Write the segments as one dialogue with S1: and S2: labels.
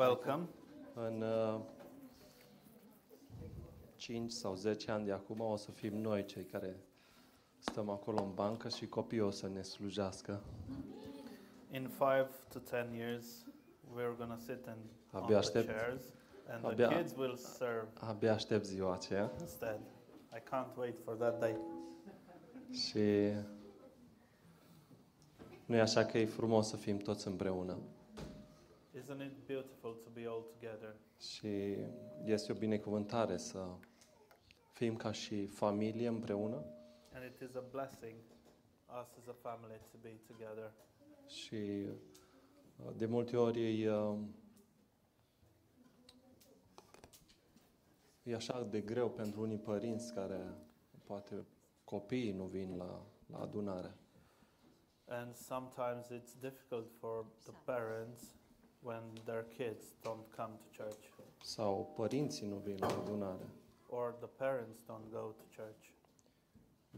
S1: Welcome.
S2: În uh, 5 sau 10 ani de acum o să fim noi cei care stăm acolo în bancă și copiii o să ne slujească.
S1: In five to ten years, we're going to sit in on
S2: Abia
S1: the
S2: aștept.
S1: chairs, and the
S2: Abia-
S1: kids will serve
S2: Abia aștept ziua aceea
S1: instead. I can't wait for that day.
S2: și nu e așa că e frumos să fim toți împreună.
S1: Isn't it beautiful to be all together?
S2: Și este o binecuvântare să fim ca și familie împreună
S1: And it is a blessing, us as a family, to be together.
S2: și uh, de multe ori e, uh, e așa de greu pentru unii părinți care poate copiii nu vin la, la adunare.
S1: And sometimes it's difficult for the parents when their kids don't come to church,
S2: Sau părinții nu vin la adunare.
S1: or the parents don't go to church.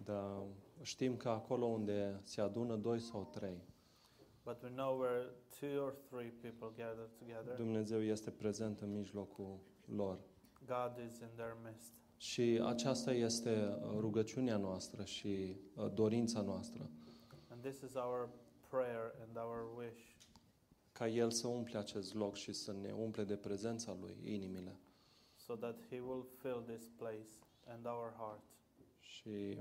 S2: Dar știm că acolo unde se adună doi sau trei,
S1: But we know where two or three people gather together,
S2: Dumnezeu este prezent în mijlocul lor.
S1: God is in their midst.
S2: Și aceasta este uh, rugăciunea noastră și uh, dorința noastră,
S1: And this is our prayer and our wish
S2: ca El să umple acest loc și să ne umple de prezența Lui inimile.
S1: so that He will fill this place and our heart.
S2: Și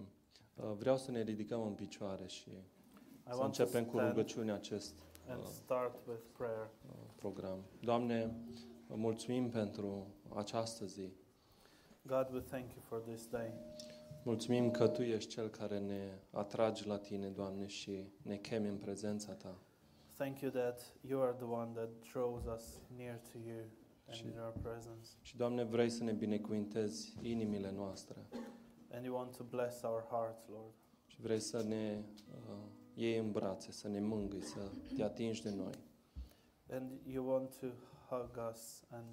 S2: uh, vreau să ne ridicăm în picioare și
S1: I
S2: să
S1: want to
S2: începem cu
S1: stand
S2: rugăciunea acest
S1: and
S2: uh,
S1: start with prayer.
S2: uh, program. Doamne, vă mulțumim pentru această zi.
S1: God, we thank you for this day.
S2: Mulțumim că Tu ești Cel care ne atragi la Tine, Doamne, și ne chemi în prezența Ta.
S1: Thank you that you are the one that draws us near to you and
S2: Și-
S1: in your presence.
S2: Și, Doamne, vrei să ne binecuvintezi inimile noastre
S1: And you want to bless our hearts, Lord.
S2: și vrei să ne uh, iei în brațe, să ne mângâi, să te atingi de noi.
S1: And you want to hug us and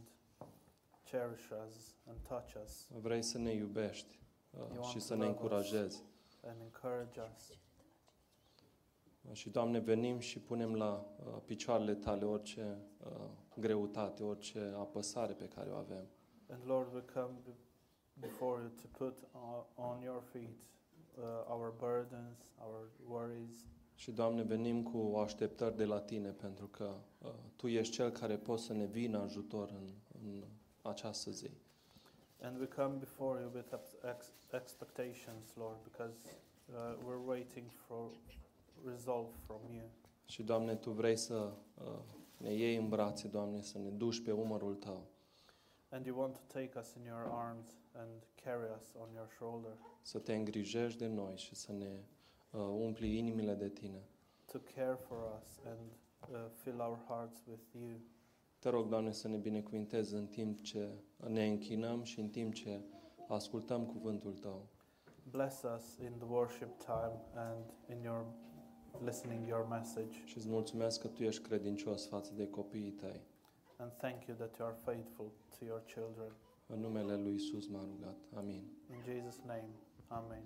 S1: cherish us and touch us
S2: Vrei să ne iubești uh,
S1: You want
S2: și
S1: to
S2: să ne încurajezi.
S1: and encourage us.
S2: Și, Doamne, venim și punem la uh, picioarele Tale orice uh, greutate, orice apăsare pe care o avem.
S1: And Lord, we come be- before you to put o- on your feet uh, our burdens, our worries.
S2: Și, Doamne, venim cu așteptări de la Tine, pentru că uh, Tu ești Cel care poți să ne vină ajutor în, în această zi.
S1: And we come before you with ex- ex- expectations, Lord, because uh, we're waiting for resolve from you.
S2: Și, Doamne, Tu vrei să uh, ne iei în brațe, Doamne, să ne duci pe umărul Tău,
S1: And you want to take us in your arms and carry us on your shoulder,
S2: să Te îngrijești de noi și să ne uh, umpli inimile de Tine.
S1: to care for us and uh, fill our hearts with you.
S2: Te rog, Doamne, să ne binecuvintezi în timp ce ne închinăm și în timp ce ascultăm cuvântul Tău.
S1: Bless us in the worship time and in your listening your message.
S2: Și îți mulțumesc că Tu ești credincios față de copiii Tăi.
S1: And thank you that you are faithful to your children.
S2: În numele Lui Isus m-a rugat. Amin.
S1: In Jesus' name, Amen.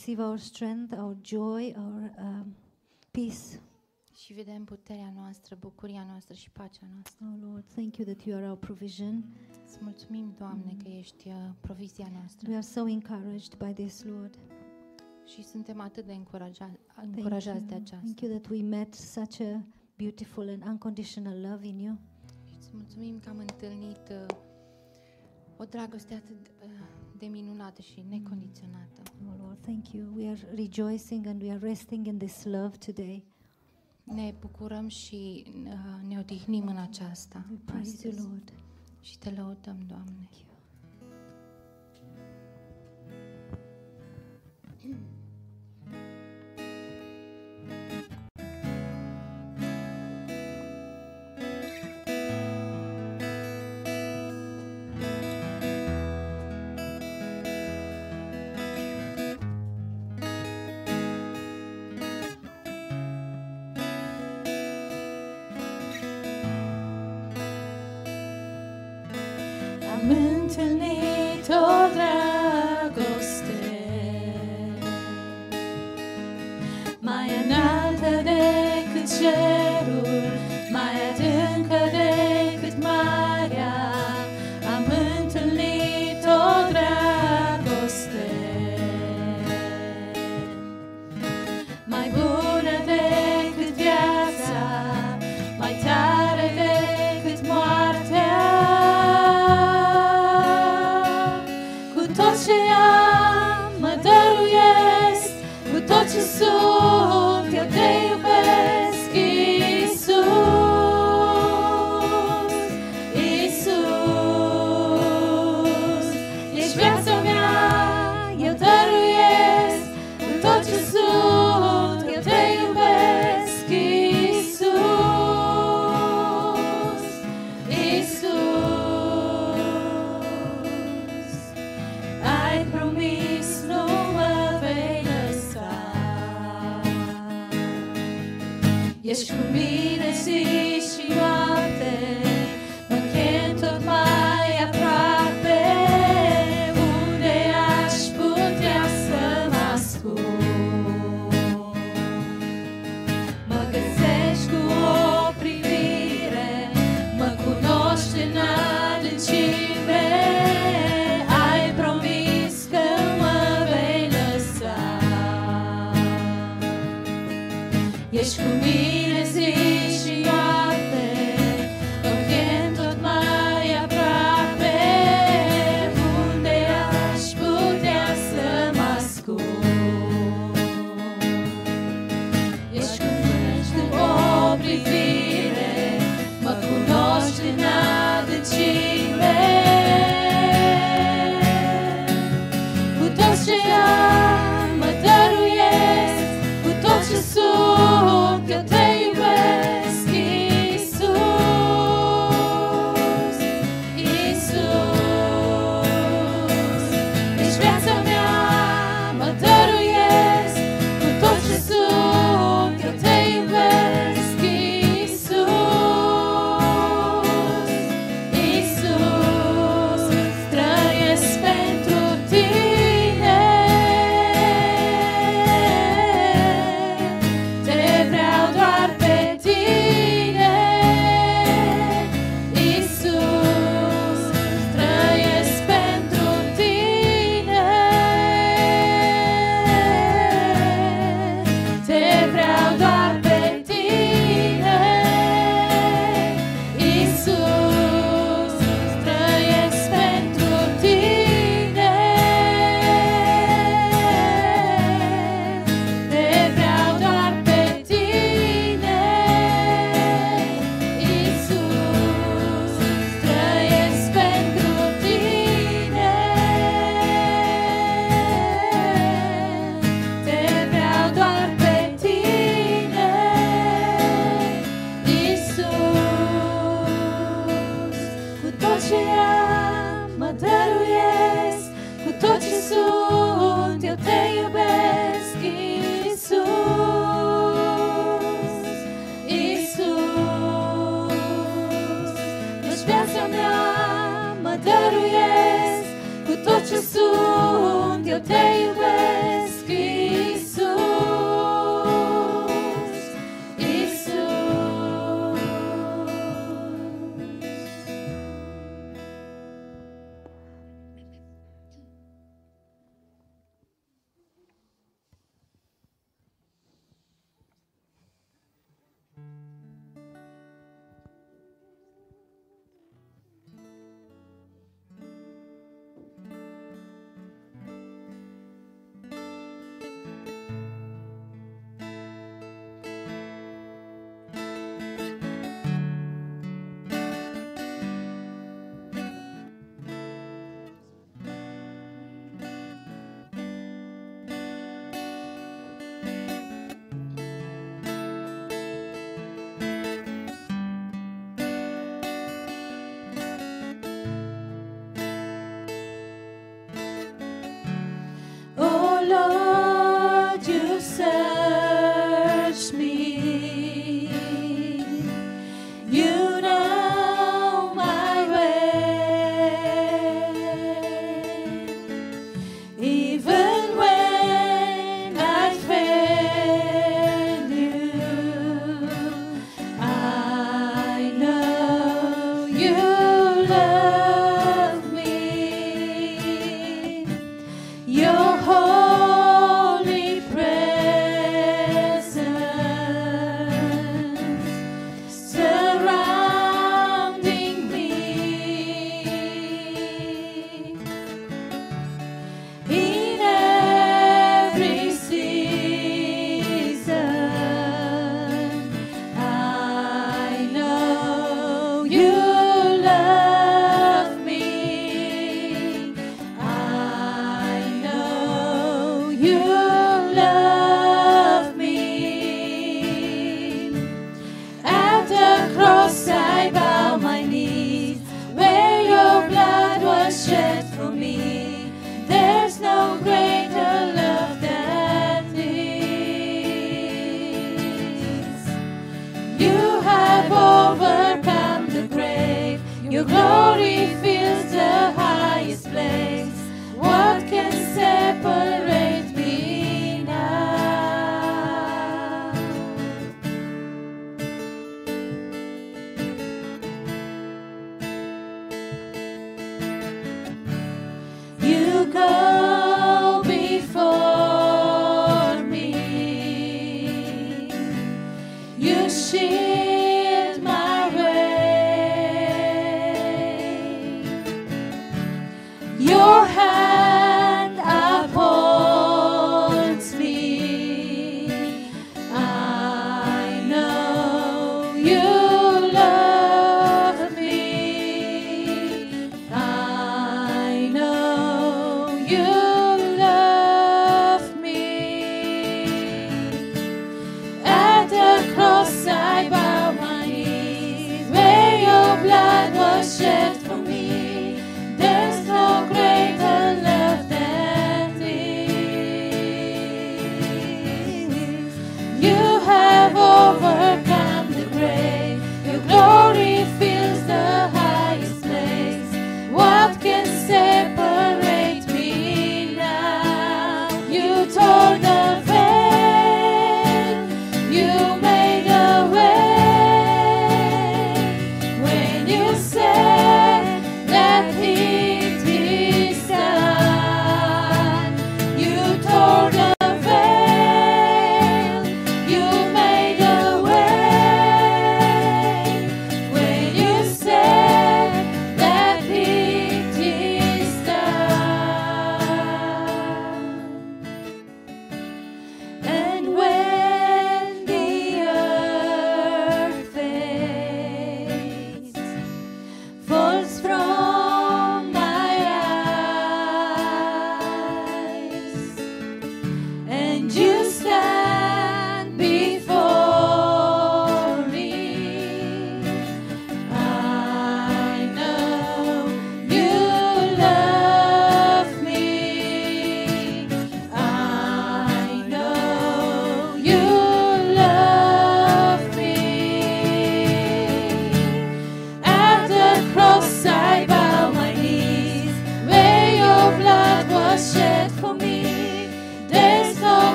S3: Receive our strength, our joy, our um, peace.
S4: și vedem puterea noastră, bucuria noastră și pacea noastră.
S3: Oh, Lord, thank you that you are our provision.
S4: Îți mulțumim, Doamne, că ești uh, provizia
S3: We
S4: noastră
S3: are so encouraged by this, Lord.
S4: și suntem atât de încuraja-
S3: Thank
S4: încurajați de
S3: you.
S4: aceasta.
S3: Thank you that we met such a beautiful and unconditional love in you.
S4: Și îți mulțumim că am întâlnit uh, o dragoste atât uh, de minunată și necondiționată.
S3: Oh, Lord, thank you. We are rejoicing and we are resting in this love today.
S4: Ne bucurăm și uh, ne odihnim în aceasta
S3: We praise you,
S4: astăzi.
S3: Lord.
S4: și te lăudăm, Doamne.
S5: Am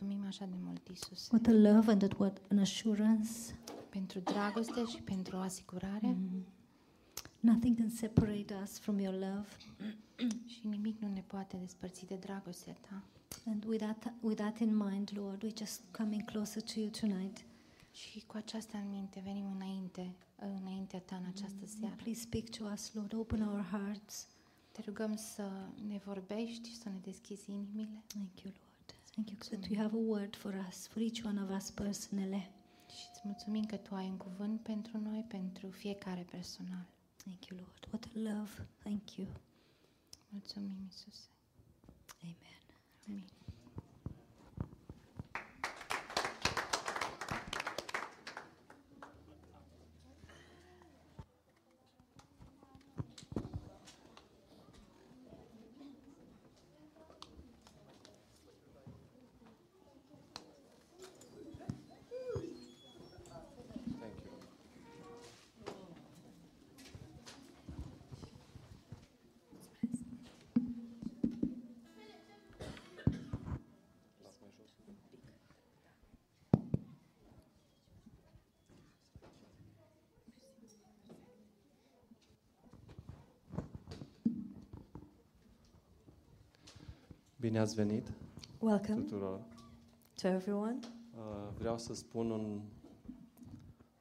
S4: mulțumim așa de mult, Isus,
S3: What a love and what an assurance.
S4: pentru dragoste și pentru asigurare
S3: Mm. Nothing can separate us from your love.
S4: și nimic nu ne poate despărți de dragostea ta.
S3: And with that, with that in mind, Lord, we just coming closer to you tonight.
S4: Și cu aceasta în minte venim înainte, înaintea ta în această seară.
S3: Please speak to us, Lord. Open our hearts.
S4: Te rugăm să ne vorbești și să ne deschizi inimile
S3: Thank you, Lord. Thank you that you have a word for us, for each one of us personally.
S4: și îți mulțumim că tu ai un cuvânt pentru noi, pentru fiecare personal.
S3: Thank you, Lord. What a love. Thank you.
S4: Mulțumim, Isus.
S3: Amen.
S4: Amin.
S2: Bine ați venit
S6: Welcome
S2: tuturor.
S6: to everyone.
S2: Uh, Vreau să spun un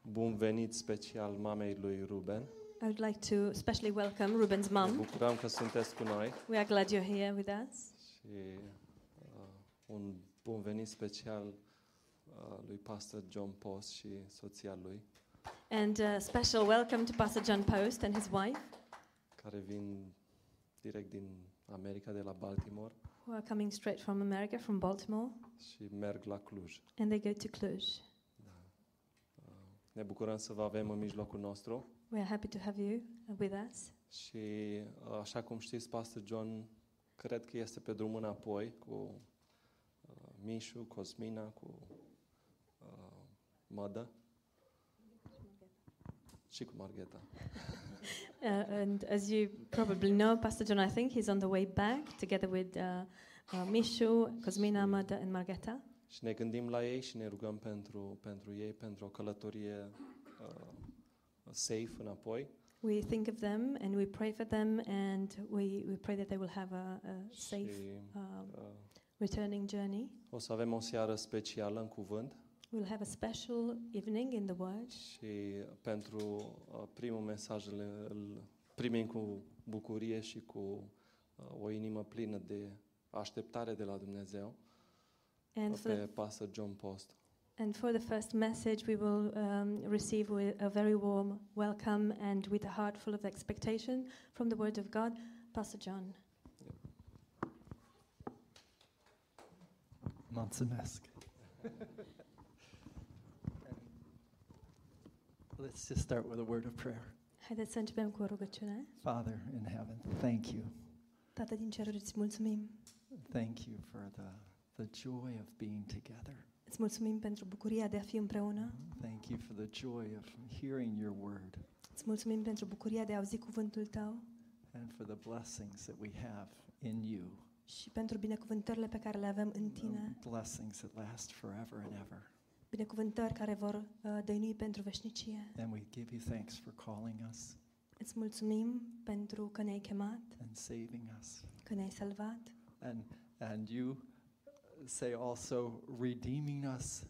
S2: bun venit special mamei lui Ruben.
S6: I would like to especially welcome Ruben's
S2: Ne
S6: mum.
S2: bucurăm că sunteți cu noi
S6: We are glad you're here with us.
S2: și uh, un bun venit special uh, lui Pastor John Post și soția lui,
S6: And a special welcome to Pastor John Post and his wife,
S2: care vin direct din America, de la Baltimore
S6: who are coming straight from America, from Baltimore,
S2: și merg la Cluj.
S6: and they go to Cluj.
S2: Da. Uh, Ne bucurăm să vă avem în mijlocul nostru
S6: We are happy to have you uh, with us.
S2: și, uh, așa cum știți, Pastor John cred că este pe drum înapoi cu uh, Mișu, Cosmina, cu uh, Mădă și cu Margheta.
S6: Uh, and as you probably know, Pastor John, I think he's on the way back together with uh, uh, Mishu, Cosmina, Mada, and Margeta.
S2: Și ne gândim la ei și ne rugăm pentru, pentru ei, pentru o călătorie uh, safe înapoi
S6: We think of them and we pray for them, and we, we pray that they will have a, a safe
S2: și
S6: um,
S2: uh,
S6: returning journey.
S2: o să avem o seară specială în cuvânt
S6: We'll have a special evening in the Word,
S2: și pentru uh, primul mesaj îl, îl primim cu bucurie și cu uh, o inimă plină de așteptare de la Dumnezeu
S6: and for
S2: pe
S6: the,
S2: Pastor John Post.
S6: and for the first message, we will um, receive with a very warm welcome and with a heart full of expectation from the Word of God, Pastor John.
S7: Mulțumesc. Let's just start with a word of prayer.
S6: Haideți să începem cu o rugăciune.
S7: Father in heaven, thank you.
S6: Tată din ceruri, îți mulțumim.
S7: Thank you for the, the joy of being together.
S6: Îți mulțumim pentru bucuria de a fi împreună.
S7: Thank you for the joy of hearing your word
S6: Îți mulțumim pentru bucuria de a auzi cuvântul tău
S7: and for the blessings that we have in you.
S6: și pentru binecuvântările pe care le avem în tine.
S7: The blessings that last forever and ever.
S6: Binecuvântări care vor uh, dăinui pentru veșnicie.
S7: And we give you thanks for calling us
S6: Îți mulțumim pentru că ne-ai chemat,
S7: and saving us.
S6: că ne-ai salvat
S7: And, and you say also redeeming us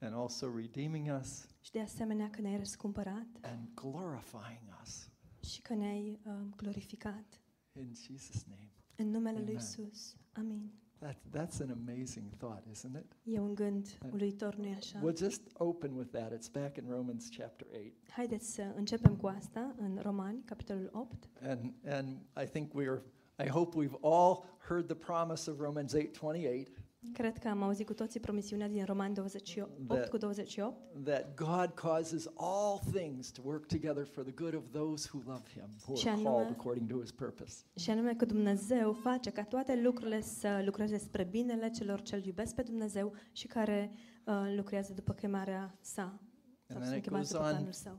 S7: and also redeeming us
S6: și de asemenea că ne-ai răscumpărat
S7: and glorifying us.
S6: și că ne-ai um, glorificat.
S7: In Jesus' name.
S6: În numele lui
S7: Amen.
S6: Isus. Amin.
S7: That, that's an amazing thought, isn't it?
S6: E un gând uluitor, nu-i așa?
S7: We'll just open with that. It's back in Romans chapter 8.
S6: Haideți să începem cu asta în Romani, capitolul 8.
S7: And, and I think we're, I hope we've all heard the promise of Romans 8.28
S6: Cred că am auzit cu toții promisiunea din Romani 28
S7: That-
S6: cu 28,
S7: that God causes all things to work together for the good of those who love Him, who
S6: Și
S7: are
S6: anume-
S7: called according to His purpose.
S6: și anume că Dumnezeu face ca toate lucrurile să lucreze spre binele celor ce iubesc pe Dumnezeu și care uh, lucrează după chemarea sa.
S7: And
S6: Sau
S7: then
S6: sunt
S7: it
S6: chemați
S7: goes
S6: după
S7: on
S6: planul său.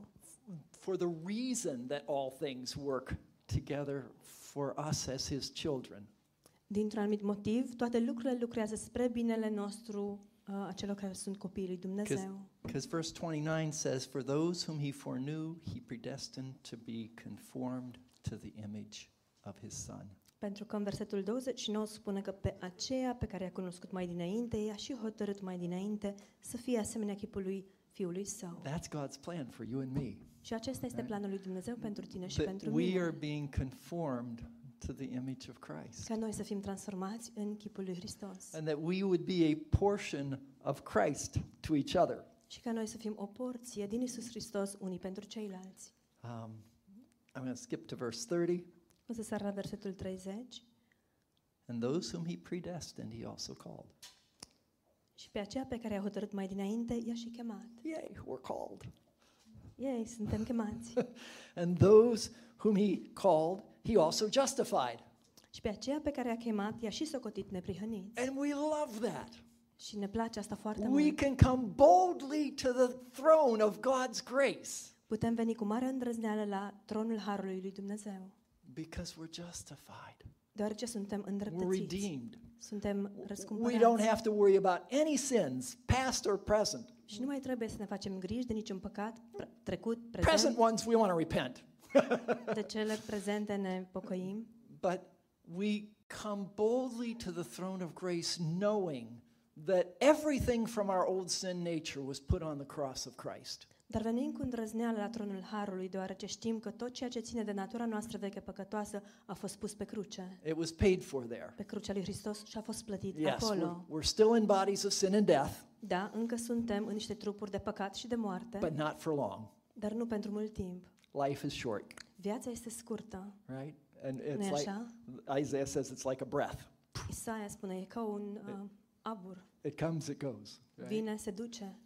S7: for the reason that all things work together for us as His children.
S6: Dintr-un anumit motiv, toate lucrurile lucrează spre binele nostru, uh, a celor care sunt copiii lui Dumnezeu.
S7: Because verse 29 says, For those whom he foreknew, he predestined to be conformed to the image of his son.
S6: Pentru că în versetul 29 spune că pe aceea pe care i-a cunoscut mai dinainte, i-a și hotărât mai dinainte să fie asemenea chipului fiului său.
S7: That's God's plan for you and me.
S6: Și acesta este
S7: Right.
S6: planul lui Dumnezeu pentru tine și
S7: That
S6: pentru
S7: we are
S6: mine.
S7: being conformed to the image of Christ.
S6: Ca noi să fim transformați în chipul lui Hristos.
S7: And that we would be a portion of Christ to each other.
S6: Și ca noi să fim o porție din Isus Hristos unii pentru ceilalți.
S7: Um, I'm going to skip to verse 30.
S6: O să sar la versetul 30.
S7: And those whom he predestined, he also called.
S6: Și pe aceea pe care i-a hotărât mai dinainte, i-a și chemat.
S7: Yay, we're called.
S6: Ei, suntem chemați.
S7: And those whom he called, he also justified.
S6: și pe aceea pe care i-a chemat, i-a și socotit neprihăniți.
S7: And we love that.
S6: Și ne place asta foarte
S7: We
S6: mult.
S7: can come boldly to the throne of God's grace
S6: Putem veni cu mare îndrăzneală la tronul Harului lui Dumnezeu.
S7: because we're justified.
S6: Deoarece suntem
S7: We're
S6: îndreptățiți.
S7: redeemed.
S6: Suntem
S7: We
S6: răscumpărați.
S7: don't have to worry about any sins, past or present.
S6: Și nu mai trebuie să ne facem griji de niciun păcat, pre- trecut,
S7: Present
S6: prezent.
S7: ones, we want to repent.
S6: De cele prezente ne pocăim.
S7: But we come boldly to the throne of grace knowing that everything from our old sin nature was put on the cross of Christ.
S6: Dar venim cu îndrăzneală la tronul Harului, deoarece știm că tot ceea ce ține de natura noastră veche păcătoasă a fost pus pe cruce.
S7: It was paid for there.
S6: Pe crucea lui Hristos și a fost plătit
S7: Yes, we're,
S6: acolo.
S7: we're still in bodies of sin and death,
S6: Da, încă suntem în niște trupuri de păcat și de moarte,
S7: but not for long.
S6: dar nu pentru mult timp.
S7: Life is short,
S6: Viața este scurtă,
S7: right? And
S6: nu
S7: it's
S6: e
S7: like
S6: așa?
S7: Isaiah says it's like a breath.
S6: Isaia spune, e ca un uh, abur.
S7: It comes, it goes. Right?
S6: Vine, se duce.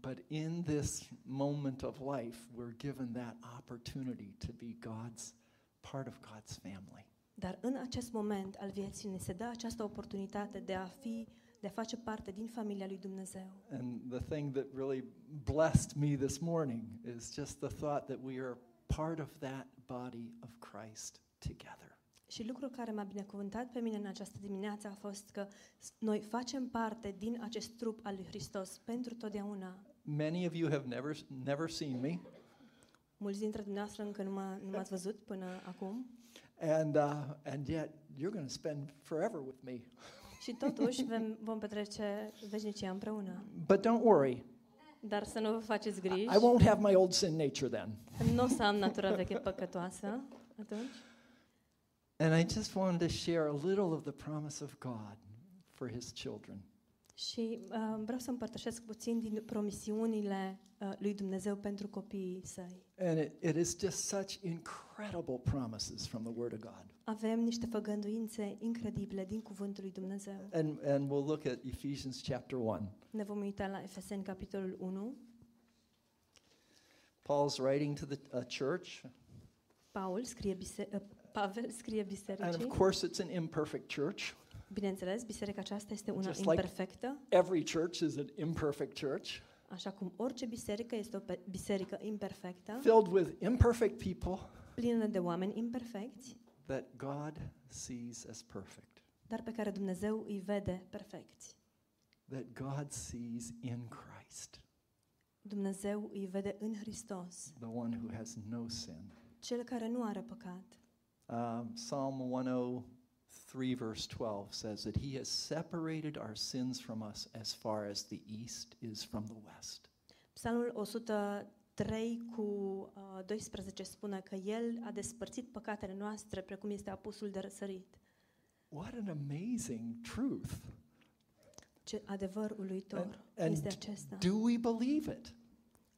S7: But in this moment of life, we're given that opportunity to be God's part of God's family.
S6: Dar în acest moment al vieții ne se dă această oportunitate de a fi, de a face parte din familia lui Dumnezeu.
S7: And the thing that really blessed me this morning is just the thought that we are part of that body of Christ together.
S6: Și lucrul care m-a binecuvântat pe mine în această dimineață a fost că s- noi facem parte din acest trup al lui Hristos pentru totdeauna.
S7: Many of you have never never seen me,
S6: Mulți dintre dumneavoastră încă nu, m-a, nu m-ați văzut până acum
S7: and uh, and yet you're going to spend forever with me.
S6: și totuși vom, vom petrece veșnicia împreună.
S7: But don't worry,
S6: Dar să nu vă faceți griji.
S7: I won't have my old sin nature then.
S6: Nu o să am natura veche păcătoasă atunci.
S7: And I just wanted to share a little of the promise of God for His children.
S6: Și uh, vreau să împărtășesc puțin din promisiunile uh, lui Dumnezeu pentru copiii săi.
S7: And it, it is just such incredible promises from the Word of God.
S6: Avem niște făgăduințe incredibile din cuvântul lui Dumnezeu.
S7: And, and we'll look at Ephesians chapter 1.
S6: Ne vom uita la Efeseni, capitolul 1.
S7: Paul's writing to the uh, church,
S6: Paul scrie bise- uh, Pavel scrie
S7: and of
S6: bisericii.
S7: course, it's an imperfect church.
S6: Bineînțeles, biserica aceasta este una
S7: Just like-
S6: imperfectă,
S7: Every church is an imperfect church,
S6: așa cum orice biserică este o pe- biserică imperfectă,
S7: filled with imperfect people
S6: plină de oameni imperfecți,
S7: that God sees as perfect.
S6: dar pe care Dumnezeu îi vede perfecți.
S7: That God sees in Christ,
S6: Dumnezeu îi vede în Hristos,
S7: the one who has no sin.
S6: cel care nu are păcat.
S7: Um, Psalm 103, verse 12 says that He has separated our sins from us as far as the east is from the west.
S6: Psalmul 103 cu uh, 12 spune că El a despărțit păcatele noastre precum este apusul de răsărit.
S7: What an amazing truth!
S6: Ce adevăr uluitor
S7: And- and
S6: este acesta.
S7: Do we believe it?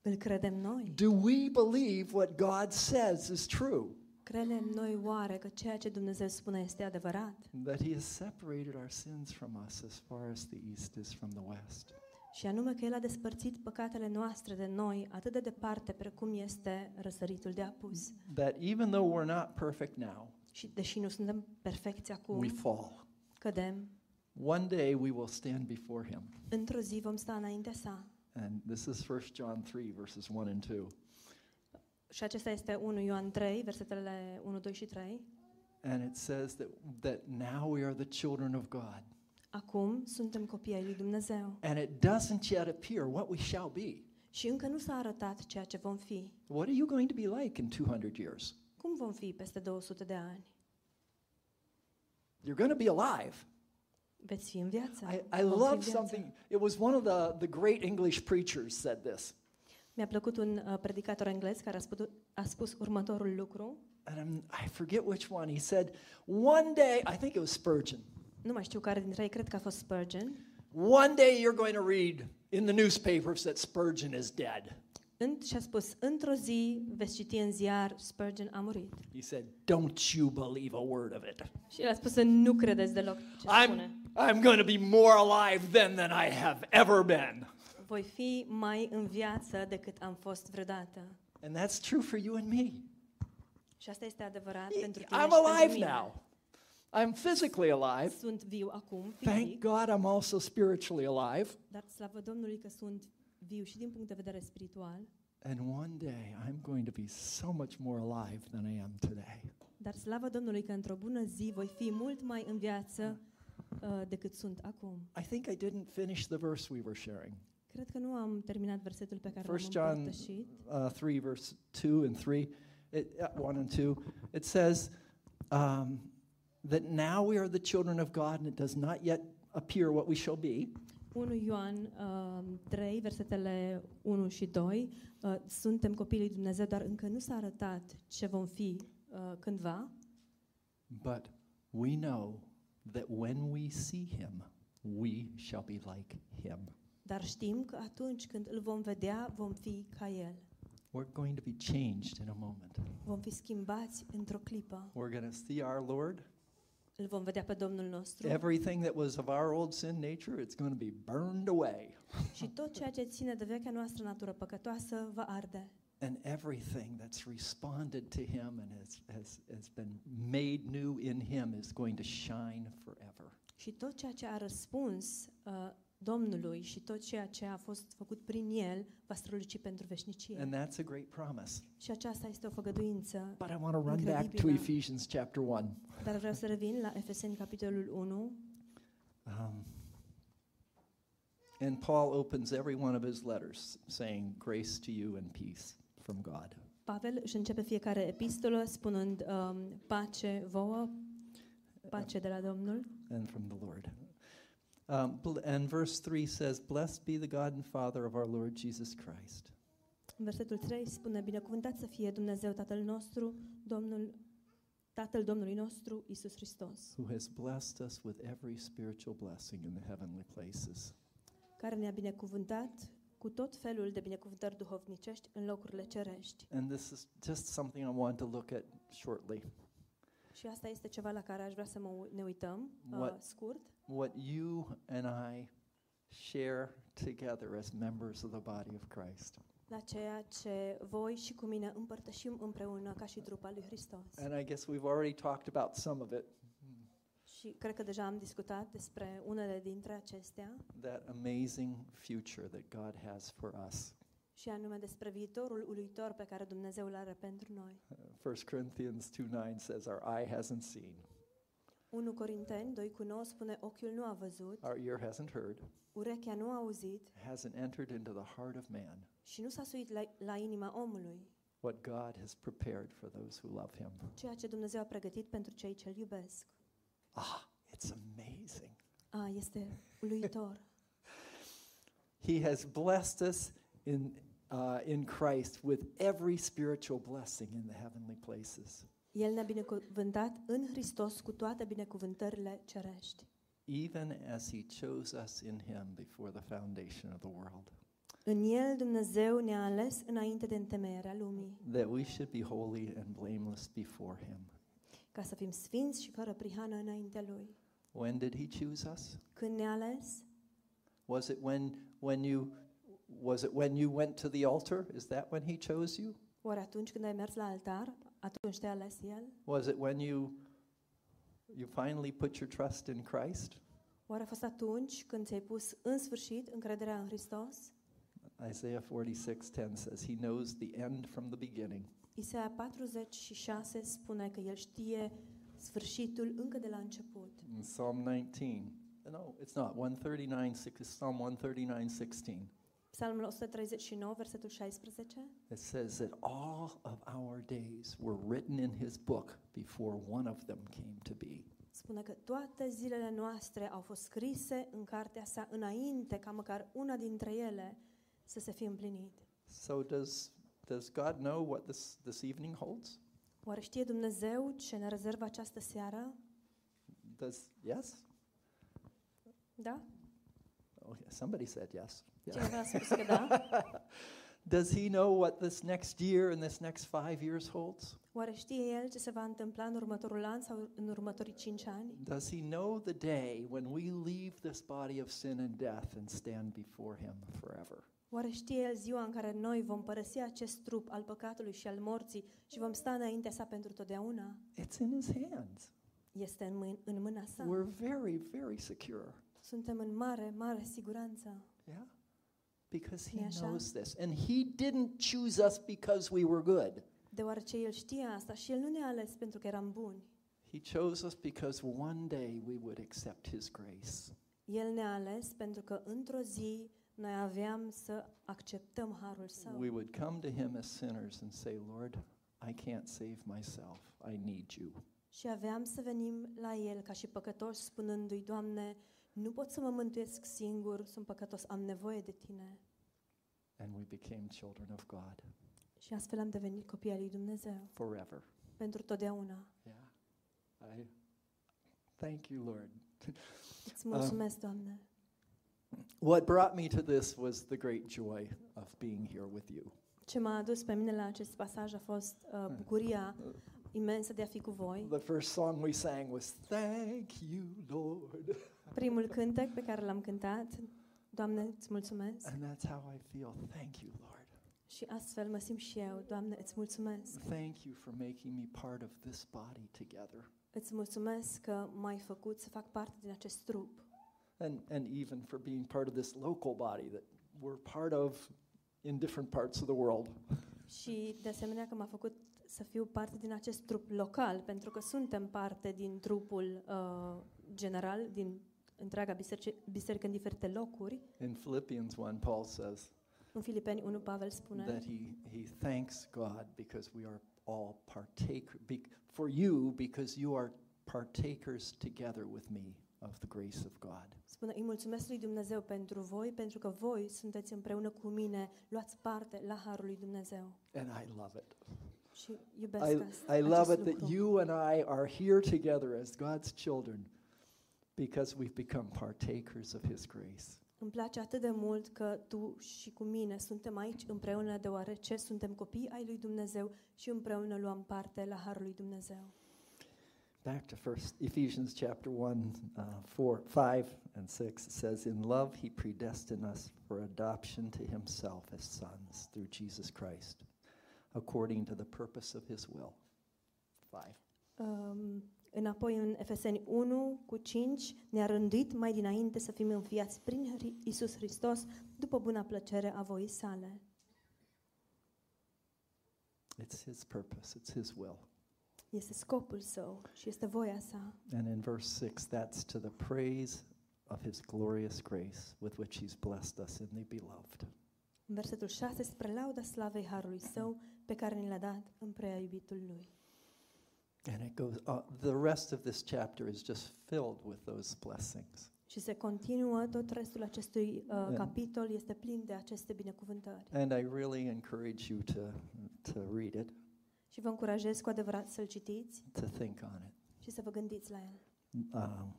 S6: Îl credem noi?
S7: Do we believe what God says is true?
S6: Credem noi oare că ceea ce Dumnezeu spune este adevărat?
S7: That He has separated our sins from us as far as the east is from the west.
S6: Și anume că El a despărțit păcatele noastre de noi atât de departe precum este răsăritul de apus.
S7: That even though we're not perfect now,
S6: Și deși nu suntem perfecți acum,
S7: we fall.
S6: cădem,
S7: One day we will stand before Him.
S6: într-o zi vom sta înaintea sa.
S7: And this is 1 John 3, verses 1 and 2.
S6: Și acesta este 1 Ioan 3, versetele 1, 2 și 3.
S7: And it says that, that now we are the children of God.
S6: Acum suntem copii ai lui Dumnezeu
S7: And it doesn't yet appear what we shall be.
S6: și încă nu s-a arătat ceea ce vom fi.
S7: What are you going to be like in 200 years?
S6: Cum vom fi peste 200 de ani?
S7: You're going to be alive.
S6: Veți fi în viață.
S7: I, I
S6: Vom fi în
S7: love
S6: viață.
S7: something. It was one of the, the great English preachers said this.
S6: Mi-a plăcut un uh, predicator englez care a spus, a spus următorul lucru.
S7: And I'm, I forget which one. He said, One day, I think it was Spurgeon,
S6: Nu mai știu care dintre ei, cred că a fost Spurgeon.
S7: one day you're going to read in the newspapers that Spurgeon is dead.
S6: În, și a spus, într-o zi veți citi în ziar, Spurgeon a murit.
S7: He said, Don't you believe a word of it.
S6: Și el a spus să nu credeți deloc ce
S7: I'm,
S6: spune.
S7: I'm going to be more alive then than I have ever been.
S6: Voi fi mai în viață decât am fost vreodată.
S7: And that's true for you and me.
S6: Și asta este adevărat pentru tine
S7: I'm
S6: și pentru
S7: alive
S6: mine.
S7: now. I'm physically alive.
S6: Sunt viu acum,
S7: Thank
S6: fizic,
S7: God I'm also spiritually alive.
S6: dar slavă Domnului că sunt viu și din punct de vedere spiritual.
S7: And one day I'm going to be so much more alive than I am today.
S6: Dar slavă Domnului că într-o bună zi voi fi mult mai în viață uh, decât sunt acum.
S7: I think I didn't finish the verse we were sharing.
S6: Cred că nu am terminat versetul pe care l-am
S7: 1 John
S6: împărtășit.
S7: uh, 3, verse 2 and 3, it, uh, 1 and 2, it says um, that now we are the children of God and it does not yet appear what we shall be.
S6: 1 Ioan uh, 3, versetele 1 și 2. Uh, suntem copiii lui Dumnezeu, dar încă nu s-a arătat ce vom fi uh, cândva.
S7: But we know that when we see him, we shall be like him.
S6: Dar știm că atunci când îl vom vedea, vom fi ca el.
S7: We're going to be changed in a moment.
S6: Vom fi schimbați într-o clipă.
S7: We're going to see our Lord.
S6: Îl vom vedea pe Domnul nostru.
S7: Everything that was of our old sin nature, it's going to be burned away.
S6: Și tot ceea ce ține de vechea noastră natură păcătoasă va arde.
S7: And everything that's responded to him and has, has, has been made new in him is going to shine forever.
S6: Și tot ceea ce a răspuns uh, Domnului și tot ceea ce a fost făcut prin el va străluci pentru veșnicie.
S7: And that's a great promise.
S6: Și aceasta este o făgăduință.
S7: But I want to run back to
S6: Incredibilă.
S7: Ephesians chapter 1.
S6: Dar vreau să revin la Efeseni capitolul 1.
S7: Um, and Paul opens every one of his letters saying, Grace to you and peace from God.
S6: Pavel își începe fiecare epistolă spunând um, pace vouă, pace de la Domnul.
S7: and from the Lord. Um, bl- and verse 3 says, Blessed be the God and Father of our Lord Jesus Christ,
S6: În versetul 3 spune, binecuvântat să fie Dumnezeu Tatăl nostru, Domnul, Tatăl Domnului nostru, Isus Hristos,
S7: who has blessed us with every spiritual blessing in the heavenly places.
S6: care ne-a binecuvântat cu tot felul de binecuvântări duhovnicești în locurile cerești.
S7: And this is just something I want to look at shortly.
S6: Și asta este ceva la care aș vrea să mă, u- ne uităm, uh,
S7: What-
S6: scurt.
S7: What you and I share together as members of the body of Christ.
S6: la ceea ce voi și cu mine împărtășim împreună ca și trupa lui Hristos.
S7: And I guess we've already talked about some of it
S6: Și cred că deja am discutat despre unele dintre acestea,
S7: that amazing future that God has for us.
S6: și anume despre viitorul uluitor pe care Dumnezeu îl are pentru noi.
S7: Uh, 1 Corinthians 2 9 says, Our eye hasn't seen,
S6: 1 Corinteni 2 cu 9 spune ochiul nu a văzut,
S7: our ear hasn't heard,
S6: urechea nu a auzit
S7: hasn't entered into the heart of man
S6: și nu s-a suit la, la inima omului
S7: what God has prepared for those who love Him.
S6: ceea ce Dumnezeu a pregătit pentru cei ce îl iubesc.
S7: Ah, it's amazing.
S6: A, este uluitor.
S7: He has blessed us in, uh, in Christ with every spiritual blessing in the heavenly places,
S6: El ne-a binecuvântat în Hristos cu toate binecuvântările cerești.
S7: even as He chose us in Him before the foundation of the world,
S6: În El Dumnezeu ne-a ales înainte de întemeierea lumii,
S7: that we should be holy and blameless before Him.
S6: ca să fim sfinți și fără prihană înaintea Lui.
S7: When did He choose us?
S6: Când ne-a ales?
S7: Was it when, when you was it when you went to the altar? Is that when He chose you?
S6: Oare atunci când ai mers la altar, atunci te-a ales El?
S7: Was it when you you finally put your trust in Christ?
S6: Oare a fost atunci când ți-ai pus în sfârșit încrederea în Hristos?
S7: Isaiah 46:10 says he knows the end from the beginning.
S6: Isaia 46 spune că El știe sfârșitul încă de la început.
S7: In Psalm 19, no, it's not, 139, six- Psalm 139, 16.
S6: Psalmul 139, versetul 16,
S7: It says that all of our days were written in his book before one of them came to be.
S6: spune că toate zilele noastre au fost scrise în cartea sa înainte ca măcar una dintre ele să se fie împlinit.
S7: So does does God know what this this evening holds?
S6: Oare știe Dumnezeu ce ne rezervă această seară?
S7: Does yes?
S6: Da?
S7: Oh, yeah, somebody said yes. Yeah.
S6: Cineva a spus că da.
S7: Does he know what this next year and this next five years holds?
S6: Oare știe El ce se va întâmpla în următorul an sau în următorii cinci ani?
S7: Does he know the day when we leave this body of sin and death and stand before him forever?
S6: Oare știe El ziua în care noi vom părăsi acest trup al păcatului și al morții și vom sta înaintea sa pentru totdeauna?
S7: It's in his hands.
S6: Este în, mâin, în mâna sa.
S7: We're very, very secure.
S6: Suntem în mare, mare siguranță.
S7: Yeah. Because
S6: E
S7: he
S6: așa?
S7: knows this. And he didn't choose us because we were good.
S6: Deoarece El știe asta și El nu ne-a ales pentru că eram buni.
S7: He chose us because one day we would accept his grace.
S6: El ne-a ales pentru că într-o zi noi aveam să acceptăm harul său.
S7: We would come to him as sinners and say, Lord, I can't save myself. I need you.
S6: Și aveam să venim la El ca și păcătoși spunându-i, Doamne, nu pot să mă mântuiesc singur, sunt păcătos, am nevoie de Tine.
S7: And we became children of God
S6: Și astfel am devenit copii al lui Dumnezeu,
S7: forever.
S6: pentru totdeauna.
S7: Yeah. I thank you, Lord.
S6: Îți mulțumesc, Doamne.
S7: What brought me to this was the great joy of being here with you.
S6: Ce m-a adus pe mine la acest pasaj a fost uh, bucuria imensă de a fi cu voi.
S7: The first song we sang was Thank you, Lord.
S6: Primul cântec pe care l-am cântat, Doamne, îți mulțumesc.
S7: And that's how I feel. Thank you, Lord.
S6: Și astfel mă simt și eu, Doamne, îți mulțumesc.
S7: Thank you for making me part of this body together.
S6: Îți mulțumesc că m-ai făcut să fac parte din acest trup.
S7: And, and even for being part of this local body that we're part of in different parts of the world.
S6: Și de asemenea că m-a făcut să fiu parte din acest trup local, pentru că suntem parte din trupul uh, general, din întreaga biserică, biserică în diferite locuri.
S7: In Philippians 1, Paul says
S6: În Filipeni 1, Pavel spune
S7: that he, he thanks God because we are all partaker bec- for you because you are partakers together with me of the grace of God.
S6: Spune, îi mulțumesc lui Dumnezeu pentru voi, pentru că voi sunteți împreună cu mine, luați parte la harul lui Dumnezeu.
S7: And I love it.
S6: Și iubesc
S7: I,
S6: asta,
S7: I love
S6: acest
S7: it that
S6: lucru.
S7: you and I are here together as God's children because we've become partakers of His grace.
S6: Îmi place atât de mult că tu și cu mine suntem aici împreună deoarece suntem copii ai lui Dumnezeu și împreună luăm parte la harul lui Dumnezeu.
S7: Back to first Ephesians chapter 1, uh, 4, 5 and 6 it says, In love he predestined us for adoption to himself as sons through Jesus Christ, according to the purpose of his will. 5.
S6: Um, înapoi în Efeseni 1 cu 5 ne-a rânduit mai dinainte să fim înfiați prin Hri- Isus Hristos după buna plăcere a voii sale.
S7: It's his purpose, it's his will.
S6: Este scopul său și este voia sa.
S7: And in verse 6, that's to the praise of his glorious grace with which he's blessed us in the beloved.
S6: În versetul 6 spre lauda slavei harului său pe care ni l-a dat în prea iubitul lui.
S7: And it goes, uh, the rest of this chapter is just filled with those blessings.
S6: Și se continuă, tot restul acestui uh,
S7: And-
S6: capitol este plin de aceste binecuvântări.
S7: And I really encourage you to, to read it,
S6: Și vă încurajez cu adevărat să-l citiți
S7: to think on it.
S6: și să vă gândiți la el.
S7: Um,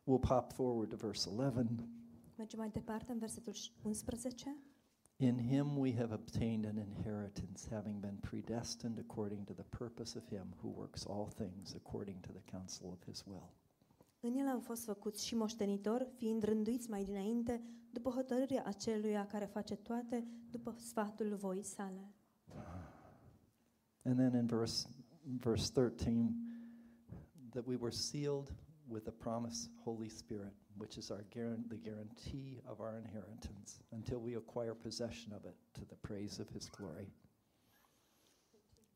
S7: we'll pop forward to verse 11.
S6: Mergem mai departe în versetul 11.
S7: In him we have obtained an inheritance, having been predestined according to the purpose of him who works all things according to the counsel of his will.
S6: În el am fost făcuți și moștenitori, fiind rânduiți mai dinainte, după hotărârea aceluia care face toate, după sfatul voii sale.
S7: And then in verse, verse 13, that we were sealed with the promise Holy Spirit, which is our guaran- the guarantee of our inheritance until we acquire possession of it to the praise of his glory.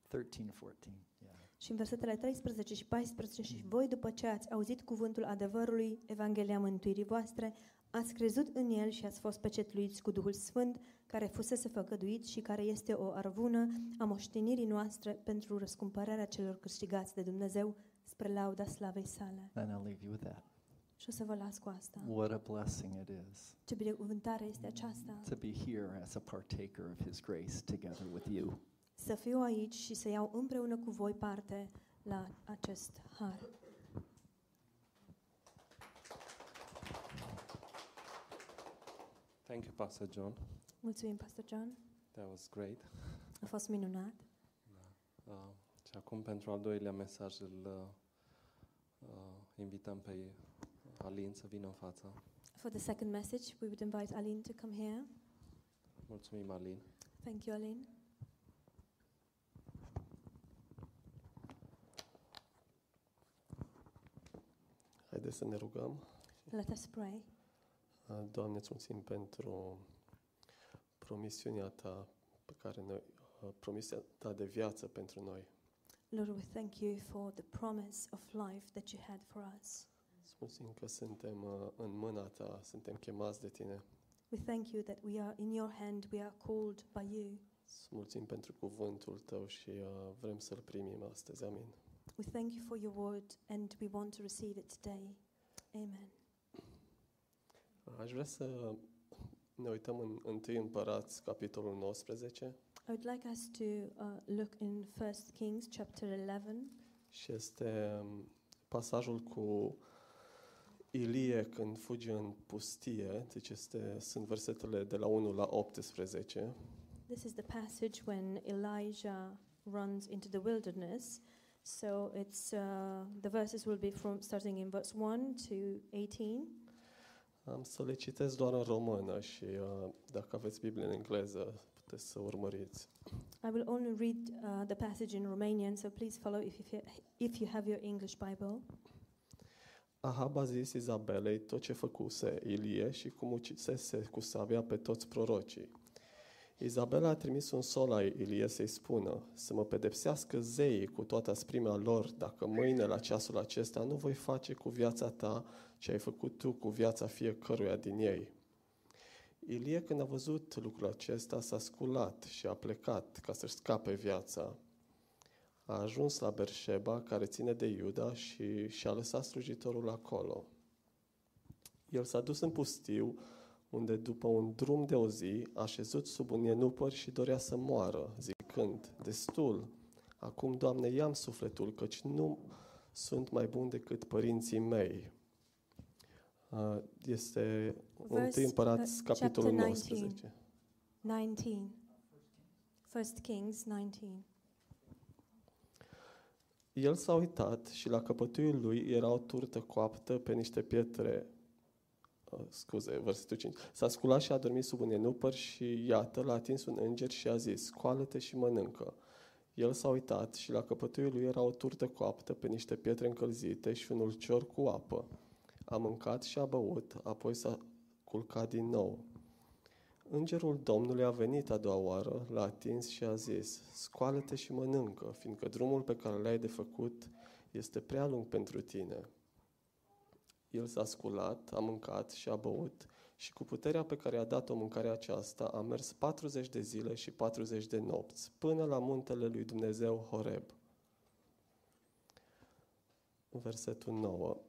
S7: 13, 14, yeah.
S6: Și în versetele 13 și 14 și voi după ce ați auzit cuvântul adevărului, Evanghelia mântuirii voastre, ați crezut în el și ați fost pecetluiți cu Duhul Sfânt, care fusese făgăduit și care este o arvună a moștenirii noastre pentru răscumpărarea celor câștigați de Dumnezeu spre lauda slavei sale.
S7: And I'll leave you with that.
S6: Și o să vă las cu asta.
S7: What a blessing it is
S6: Ce binecuvântare este aceasta
S7: to be here as a partaker of His grace together with you.
S6: să fiu aici și să iau împreună cu voi parte la acest har.
S2: Thank you, Pastor John.
S6: Mulțumim, Pastor John.
S2: That was great.
S6: A fost minunat.
S2: Uh, și acum, pentru al doilea mesaj, îl uh, uh, invităm pe Alin să vină în față.
S6: For the second message, we would invite Aline to come here.
S2: Mulțumim, Alin.
S6: Thank you, Aline.
S8: Haideți să ne rugăm.
S6: Let us pray.
S8: Uh, Doamne, îți mulțumim pentru promisiunea Ta pe care noi, uh, promisiunea Ta de viață pentru noi.
S6: Lord, we thank you for the promise of life that you had for us.
S8: Îți mulțumim că suntem uh, în mâna Ta, suntem chemați de Tine.
S6: We thank you that we are in your hand, we are called by you.
S8: Îți mulțumim pentru cuvântul Tău și uh, vrem să-L primim astăzi. Amin.
S6: We thank you for your word and we want to receive it today. Amen.
S8: Aș vrea să ne uităm în 1 Împărați, capitolul 19,
S6: I would like us to uh, look in 1 Kings chapter 11.
S8: și este um, pasajul cu Ilie când fuge în pustie, deci este, sunt versetele de la 1 la 18.
S6: This is the passage when Elijah runs into the wilderness. So it's uh, the verses will be from starting in verse 1 to 18.
S8: Am să le citesc doar în română și uh, dacă aveți Biblie în engleză, puteți să urmăriți.
S6: I will only read uh, the passage in Romanian, so please follow if you, if you have your English Bible.
S8: Ahab a zis Izabelei tot ce făcuse Ilie și cum ucisese cu sabia pe toți prorocii. Izabela a trimis un sol la Ilie să-i spună să mă pedepsească zeii cu toată asprimea lor dacă mâine la ceasul acesta nu voi face cu viața ta ce ai făcut tu cu viața fiecăruia din ei. Ilie, când a văzut lucrul acesta, s-a sculat și a plecat ca să-și scape viața. A ajuns la Berșeba, care ține de Iuda, și și-a lăsat slujitorul acolo. El s-a dus în pustiu, unde după un drum de o zi a șezut sub un ienupăr și dorea să moară, zicând, destul, acum, Doamne, ia-mi sufletul, căci nu sunt mai bun decât părinții mei. Uh, Este 1
S6: Verse-
S8: Împărați,
S6: uh,
S8: capitolul
S6: chapter
S8: 19.
S6: 19. 1 Kings 19.
S8: El s-a uitat și la căpătuiul lui era o turtă coaptă pe niște pietre. Uh, scuze, versetul 5. S-a sculat și a dormit sub un enupăr și iată, l-a atins un înger și a zis, scoală-te și mănâncă. El s-a uitat și la căpătuiul lui era o turtă coaptă pe niște pietre încălzite și un ulcior cu apă. A mâncat și a băut, apoi s-a culcat din nou. Îngerul Domnului a venit a doua oară, l-a atins și a zis, scoală-te și mănâncă, fiindcă drumul pe care l-ai de făcut este prea lung pentru tine. El s-a sculat, a mâncat și a băut și cu puterea pe care a dat-o mâncarea aceasta a mers 40 de zile și 40 de nopți, până la muntele lui Dumnezeu Horeb. Versetul 9.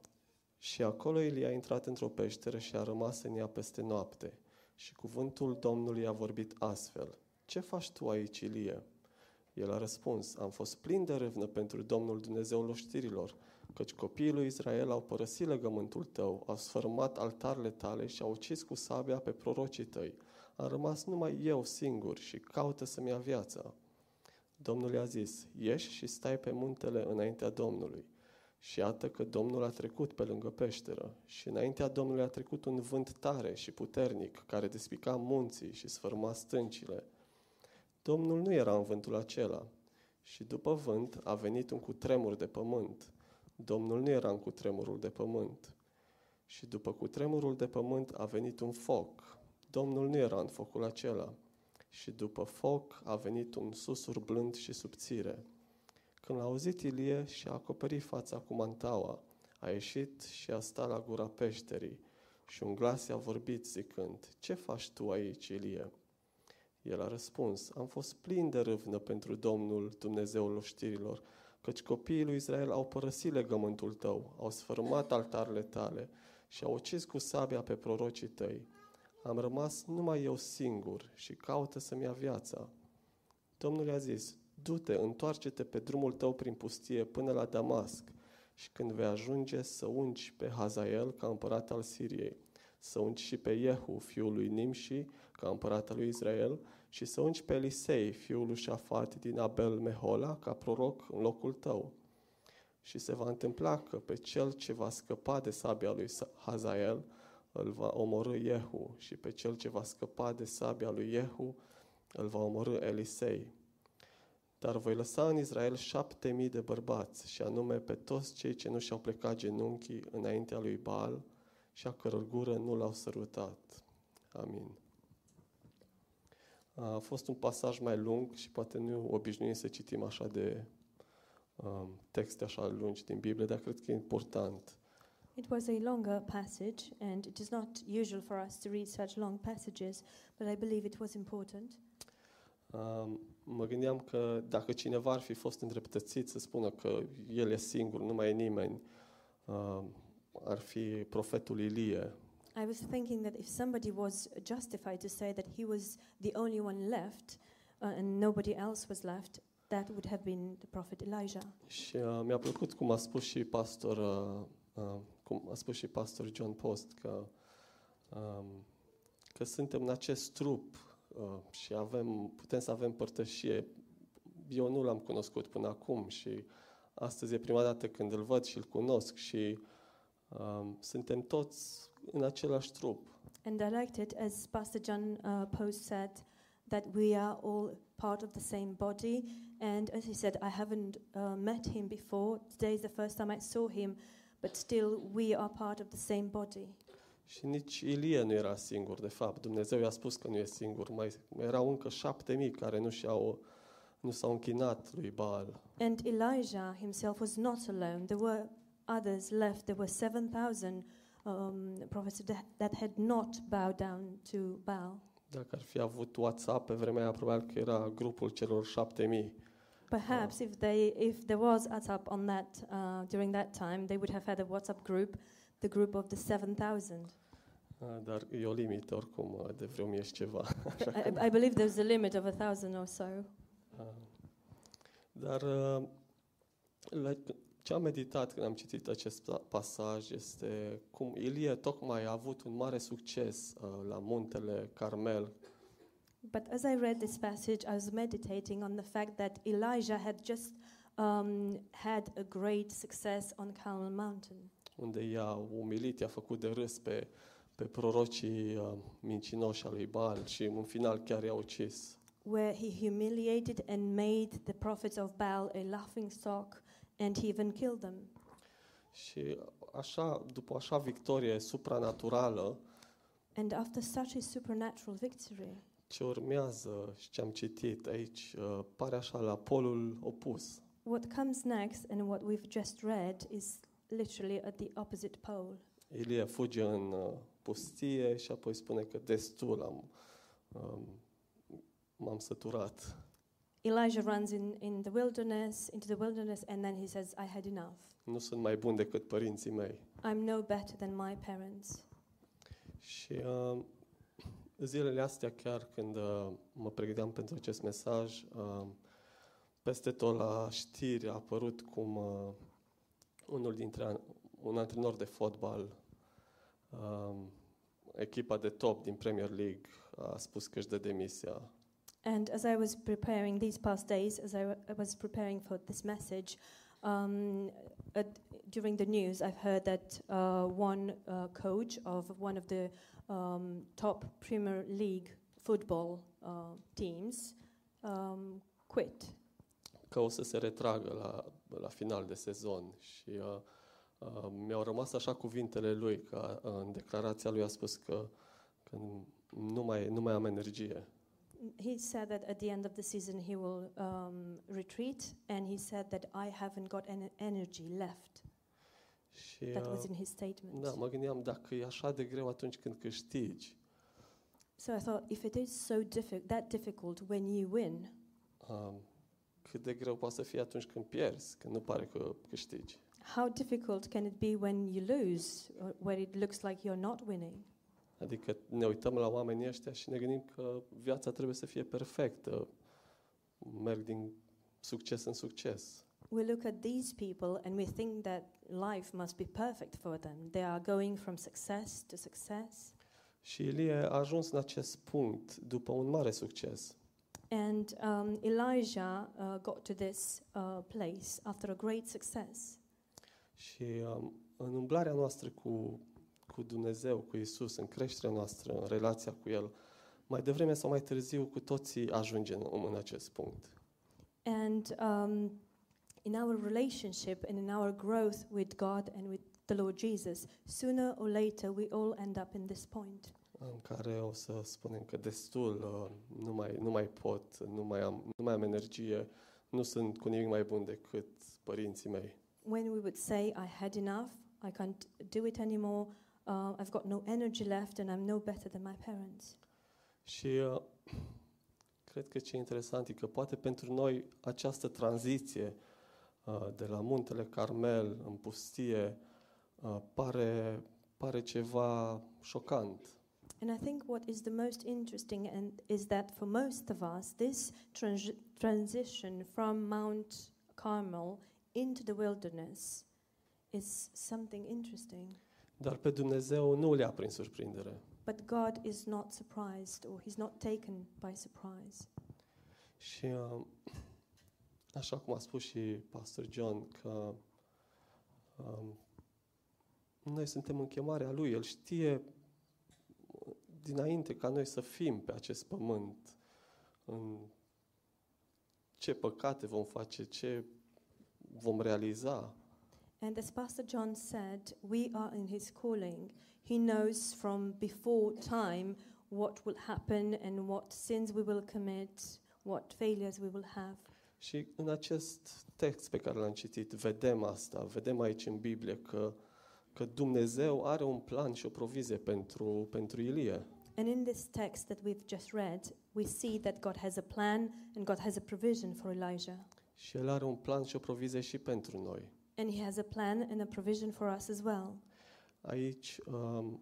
S8: Și acolo Ilie a intrat într-o peșteră și a rămas în ea peste noapte. Și cuvântul Domnului a vorbit astfel. Ce faci tu aici, Ilie? El a răspuns, am fost plin de râvnă pentru Domnul Dumnezeul oștirilor, căci copiii lui Israel au părăsit legământul tău, au sfărâmat altarele tale și au ucis cu sabia pe prorocii tăi. Am rămas numai eu singur și caută să-mi ia viața. Domnul i-a zis, ieși și stai pe muntele înaintea Domnului. Și iată că Domnul a trecut pe lângă peșteră și înaintea Domnului a trecut un vânt tare și puternic care despica munții și sfârma stâncile. Domnul nu era în vântul acela și după vânt a venit un cutremur de pământ. Domnul nu era în cutremurul de pământ. Și după cutremurul de pământ a venit un foc. Domnul nu era în focul acela. Și după foc a venit un susur blând și subțire Când a auzit Ilie și a acoperit fața cu mantaua, a ieșit și a stat la gura peșterii și un glas i-a vorbit zicând, Ce faci tu aici, Ilie? El a răspuns, am fost plin de râvnă pentru Domnul Dumnezeul știrilor, căci copiii lui Israel au părăsit legământul tău, au sfărâmat altarele tale și au ucis cu sabia pe prorocii tăi. Am rămas numai eu singur și caută să-mi ia viața. Domnul i-a zis, du-te, întoarce-te pe drumul tău prin pustie până la Damasc și când vei ajunge să ungi pe Hazael ca împărat al Siriei, să ungi și pe Jehu, fiul lui Nimși, ca împărat al lui Israel, și să ungi pe Elisei, fiul lui Șafat din Abel Mehola, ca proroc în locul tău. Și se va întâmpla că pe cel ce va scăpa de sabia lui Hazael, îl va omorâ Jehu, și pe cel ce va scăpa de sabia lui Jehu, îl va omorâ Elisei. Dar voi lăsa în Israel șapte mii de bărbați, și anume pe toți cei ce nu și-au plecat genunchii înaintea lui Baal și a căror gură nu l-au sărutat. Amin. A fost un pasaj mai lung și poate nu obișnuim să citim așa de um, texte așa lungi din Biblie, dar cred că e important.
S6: It was a longer passage, and it is not usual for us to read such long passages, but I believe it was important.
S8: Um, mă gândeam că dacă cineva ar fi fost îndreptățit să spună că el e singur, nu mai e nimeni, um, ar fi profetul Ilie.
S6: I was thinking that if somebody was justified to say that he was the only one left uh, and nobody else was left, that would have been the prophet Elijah.
S8: Și uh, mi-a plăcut cum a spus și pastor, uh, uh, cum a spus și pastor John Post că um, că suntem în acest trup uh, și avem, putem să avem părtășie. Eu nu l-am cunoscut până acum și astăzi e prima dată când îl văd și îl cunosc și um, suntem toți în același trup.
S6: And I liked it as Pastor John uh, Post said that we are all part of the same body. And as he said, I haven't uh, met him before. Today is the first time I saw him, but still we are part of the same body.
S8: Și nici Ilie nu era singur, de fapt. Dumnezeu i-a spus că nu e singur. Mai erau încă șapte mii care nu, și-au, nu s-au închinat lui Baal.
S6: And Elijah himself was not alone. There were others left. There were 7,000 um, prophets that, that had not bowed down to Baal.
S8: Dacă ar fi avut WhatsApp pe vremea aia, probabil că era grupul celor șapte mii.
S6: Perhaps if they, if there was WhatsApp on that uh, during that time, they would have had a WhatsApp group, the group of the 7,000.
S8: Uh, Dar e o limită oricum uh, de vreo mie și ceva. Așa că,
S6: I, I believe there's a limit of a thousand or so.
S8: uh, Dar uh, la, ce am meditat când am citit acest pa- pasaj este cum Ilie tocmai a avut un mare succes uh, la muntele Carmel
S6: But as I read this passage, I was meditating on the fact that Elijah had just um, had a great success on Carmel Mountain,
S8: unde i-a umilit, i-a făcut de râs pe, pe prorocii uh, mincinoși al lui Baal și în final chiar i-a ucis.
S6: where he humiliated and made the prophets of Baal a laughing stock, and he even killed them.
S8: Și așa, după așa victorie supranaturală,
S6: And after such a supernatural victory,
S8: ce urmează și ce am citit aici uh, pare așa la polul opus.
S6: what comes next and what we've just read is literally at the opposite pole.
S8: Ilie fuge în uh, pustie și apoi spune că destul am, um, m-am săturat.
S6: Elijah runs in, in the wilderness, into the wilderness, and then he says, I had enough.
S8: Nu sunt mai bun decât părinții mei.
S6: I'm no better than my parents.
S8: Și uh, zilele astea, chiar când uh, mă pregăteam pentru acest mesaj, uh, peste tot la știri a apărut cum uh, unul dintre un antrenor de fotbal, uh, echipa de top din Premier League, a spus că își dă demisia.
S6: And as I was preparing these past days, as I was preparing for this message, um, at, during the news, I've heard that uh, one uh, coach of one of the um, top Premier League football uh, teams um, quit.
S8: că o să se retragă la, la final de sezon și uh, uh, mi-au rămas așa cuvintele lui, că uh, în declarația lui a spus că, că nu, mai, nu mai am energie.
S6: he said that at the end of the season he will um, retreat, and he said that I haven't got any energy left.
S8: Și
S6: That was
S8: uh,
S6: in his statement.
S8: da, mă gândeam dacă e așa de greu atunci când câștigi,
S6: So I thought, if it is so diffi- that difficult when you win,
S8: um, cât de greu poate să fie atunci când pierzi, când nu pare că câștigi.
S6: how difficult can it be when you lose, or where it looks like you're not winning?
S8: Adică ne uităm la oamenii ăștia și ne gândim că viața trebuie să fie perfectă. Merg din succes în succes.
S6: We look at these people and we think that life must be perfect for them. They are going from success to success.
S8: Și Ilie a ajuns în acest punct după un mare succes.
S6: And um, Elijah uh, got to this uh, place after a great success.
S8: Și um, în umblarea noastră cu, cu Dumnezeu, cu Isus, în creșterea noastră, în relația cu El, mai devreme sau mai târziu cu toții ajungem în, în acest punct.
S6: And um, in our relationship and in our growth with God and with the Lord Jesus, sooner or later we all end up in this point
S8: în care o să spunem că destul, uh, nu mai, nu mai pot, nu mai, am, nu mai am energie, nu sunt cu nimic mai bun decât părinții mei.
S6: when we would say, I had enough, I can't do it anymore, uh, I've got no energy left, and I'm no better than my parents.
S8: Și uh, cred că ce e interesant e că poate pentru noi această tranziție uh, de la muntele Carmel în pustie uh, pare, pare ceva șocant.
S6: And I think what is the most interesting and is that for most of us, this trans- transition from Mount Carmel into the wilderness is something interesting.
S8: Dar pe Dumnezeu nu le-a prin surprindere.
S6: But God is not surprised or He's not taken by surprise.
S8: Și uh, așa cum a spus și Pastor John, că um, noi suntem în chemarea Lui. El știe uh, dinainte ca noi să fim pe acest pământ, în ce păcate vom face, ce vom realiza.
S6: And as Pastor John said, we are in His calling. He knows from before time what will happen and what sins we will commit, what failures we will have.
S8: Și în acest text pe care l-am citit, vedem asta, vedem aici în Biblie că, că Dumnezeu are un plan și o provizie pentru, pentru Ilie.
S6: And in this text that we've just read, we see that God has a plan and God has a provision for Elijah.
S8: Și El are un plan și o provizie și pentru noi.
S6: And He has a plan and a provision for us as well.
S8: Aici um,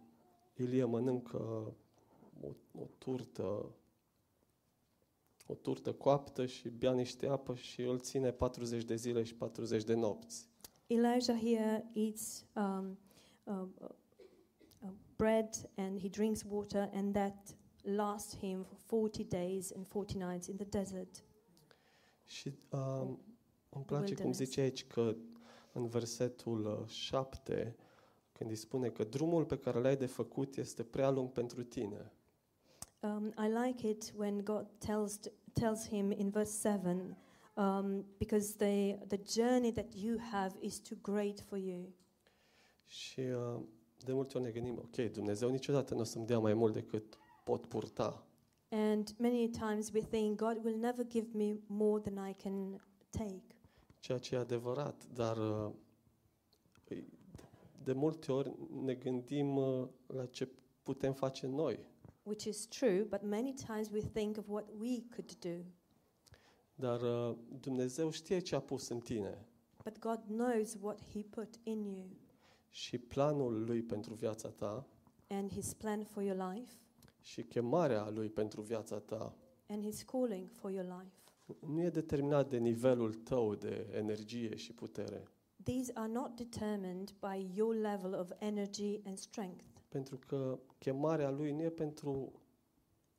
S8: Ilie mănâncă o, o turtă o turtă coaptă și bea niște apă și îl ține 40 de zile și 40 de nopți.
S6: Elijah here eats um, uh, uh, uh, bread and he drinks water, and that lasts him for 40 days and 40 nights in the desert.
S8: Și um, îmi place cum
S6: Wilderness.
S8: zice aici că în versetul 7, când îi spune că drumul pe care l-ai de făcut este prea lung pentru tine.
S6: Um, I like it when God tells tells him in verse seven, um, because the the journey that you have is too great for you.
S8: Și uh, de multe ori ne gândim, ok, Dumnezeu niciodată nu o să-mi dea mai mult decât pot purta.
S6: And many times we think God will never give me more than I can take.
S8: Ceea ce e adevărat, dar uh, îi- de multe ori ne gândim uh, la ce putem face noi.
S6: Which is true, but many times we think of what we could do.
S8: Dar uh, Dumnezeu știe ce a pus în tine
S6: But God knows what He put in you
S8: și planul Lui pentru viața ta
S6: and His plan for your life
S8: și chemarea Lui pentru viața ta
S6: and His calling for your life.
S8: nu e determinat de nivelul tău de energie și putere.
S6: These are not determined by your level of energy and strength.
S8: Pentru că chemarea Lui nu e pentru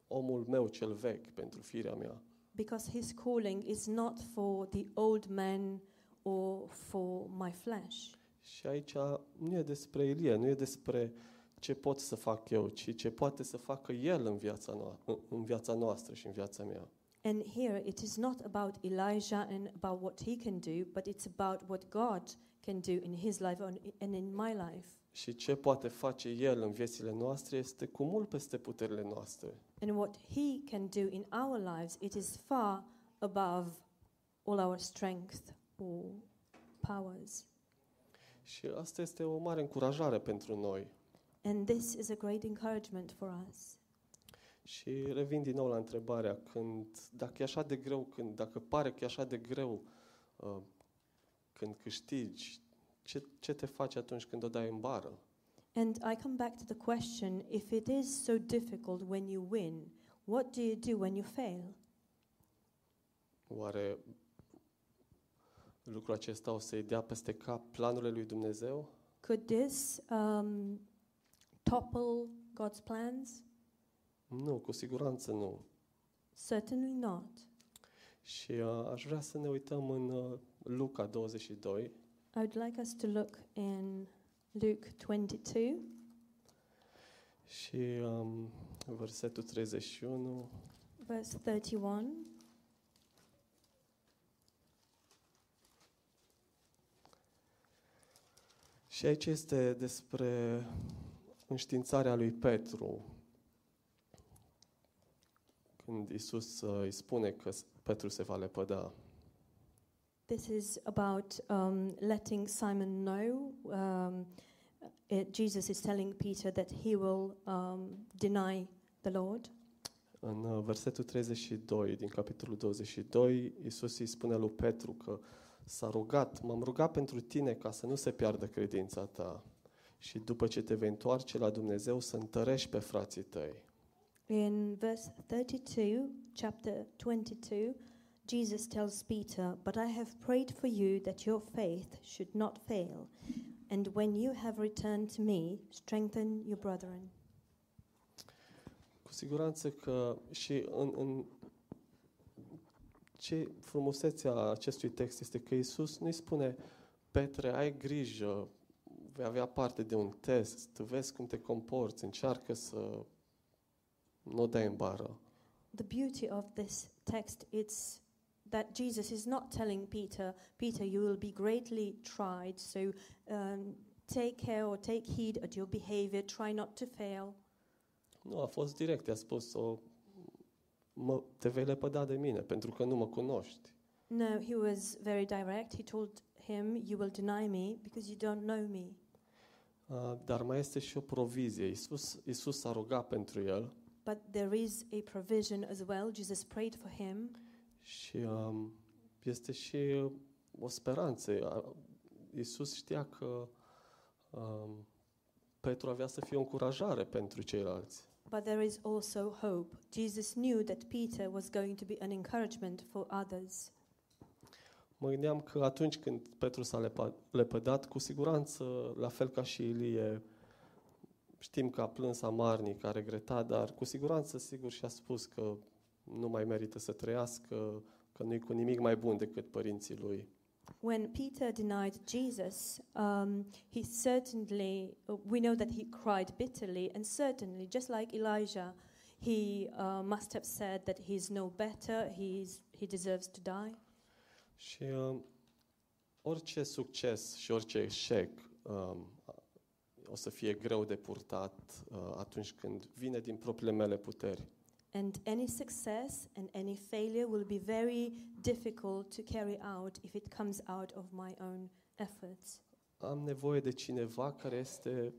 S8: omul meu cel vechi, pentru firea mea,
S6: Because His calling is not for the old man or for my flesh.
S8: Și aici nu e despre Ilie, nu e despre ce pot să fac eu, ci ce poate să facă El în viața, no- în viața noastră și în viața mea.
S6: And here it is not about Elijah and about what he can do, but it's about what God can do in his life and and in my life.
S8: Și ce poate face El în viețile noastre este cu mult peste puterile noastre.
S6: And what He can do in our lives, it is far above all our strength or powers.
S8: Și asta este o mare încurajare pentru noi.
S6: And this is a great encouragement for us.
S8: Și revin din nou la întrebarea, când, dacă e așa de greu, când, dacă pare că e așa de greu uh, când câștigi, ce, ce te faci atunci când o dai în bară?
S6: And I come back to the question if it is so difficult when you win, what do you do when you fail?
S8: Oare lucrul acesta o să-i dea peste cap planurile lui Dumnezeu?
S6: Could this um, topple God's plans?
S8: Nu, cu siguranță nu.
S6: Certainly not.
S8: Și uh, aș vrea să ne uităm în uh, Luca 22,
S6: Și would like us to look in Luke 22
S8: și um, versetul 31.
S6: verse 31.
S8: Și aici este despre înștiințarea lui Petru. Când Isus uh, îi spune că s- Petru se va lepăda.
S6: This is about um, letting Simon know. Um, it, Jesus is telling Peter that he will um, deny the Lord.
S8: În uh, versetul 32 din capitolul 22, Isus îi spune lui Petru că s-a rugat, m-am rugat pentru tine ca să nu se piardă credința ta și după ce te vei întoarce la Dumnezeu să întărești pe frații tăi.
S6: In verse 32, chapter 22, Jesus tells Peter, But I have prayed for you that your faith should not fail. And when you have returned to me, strengthen your brethren.
S8: Cu siguranță că și în, în ce frumusețea acestui text este că Isus nu-i spune Petre, ai grijă, vei avea parte de un test, vezi cum te comporți, încearcă să nu o dai în bară.
S6: The beauty of this text is that Jesus is not telling Peter, Peter, you will be greatly tried, so um, take care or take heed at your behavior, try not to fail.
S8: Nu, a fost direct, i-a spus, o, mă, te vei lepăda de mine, pentru că nu mă cunoști.
S6: No, he was very direct. He told him, You will deny me because you don't know me.
S8: Uh, dar mai este și o provizie. Isus, Isus s-a rugat pentru el
S6: But there is a provision as well. Jesus prayed for him,
S8: și um, este și uh, o speranță. A- Isus știa că um, Petru avea să fie o încurajare pentru ceilalți.
S6: But there is also hope. Jesus knew that Peter was going to be an encouragement for others.
S8: Mă gândeam că atunci când Petru s-a lepa- lepădat, cu siguranță, la fel ca și Ilie, știm că a plâns amarnic, a regretat, dar cu siguranță, sigur, și-a spus că nu mai merită să trăiască, că nu-i cu nimic mai bun decât părinții lui.
S6: When Peter denied Jesus, um, he certainly, uh, we know that he cried bitterly, and certainly, just like Elijah, he uh, must have said that he's no better, he's, he deserves to die.
S8: Și uh, orice succes și orice eșec um, o să fie greu de purtat uh, atunci când vine din propriile mele puteri.
S6: And any success and any failure will be very difficult to carry out if it comes out of my own efforts.
S8: Am nevoie de cineva care este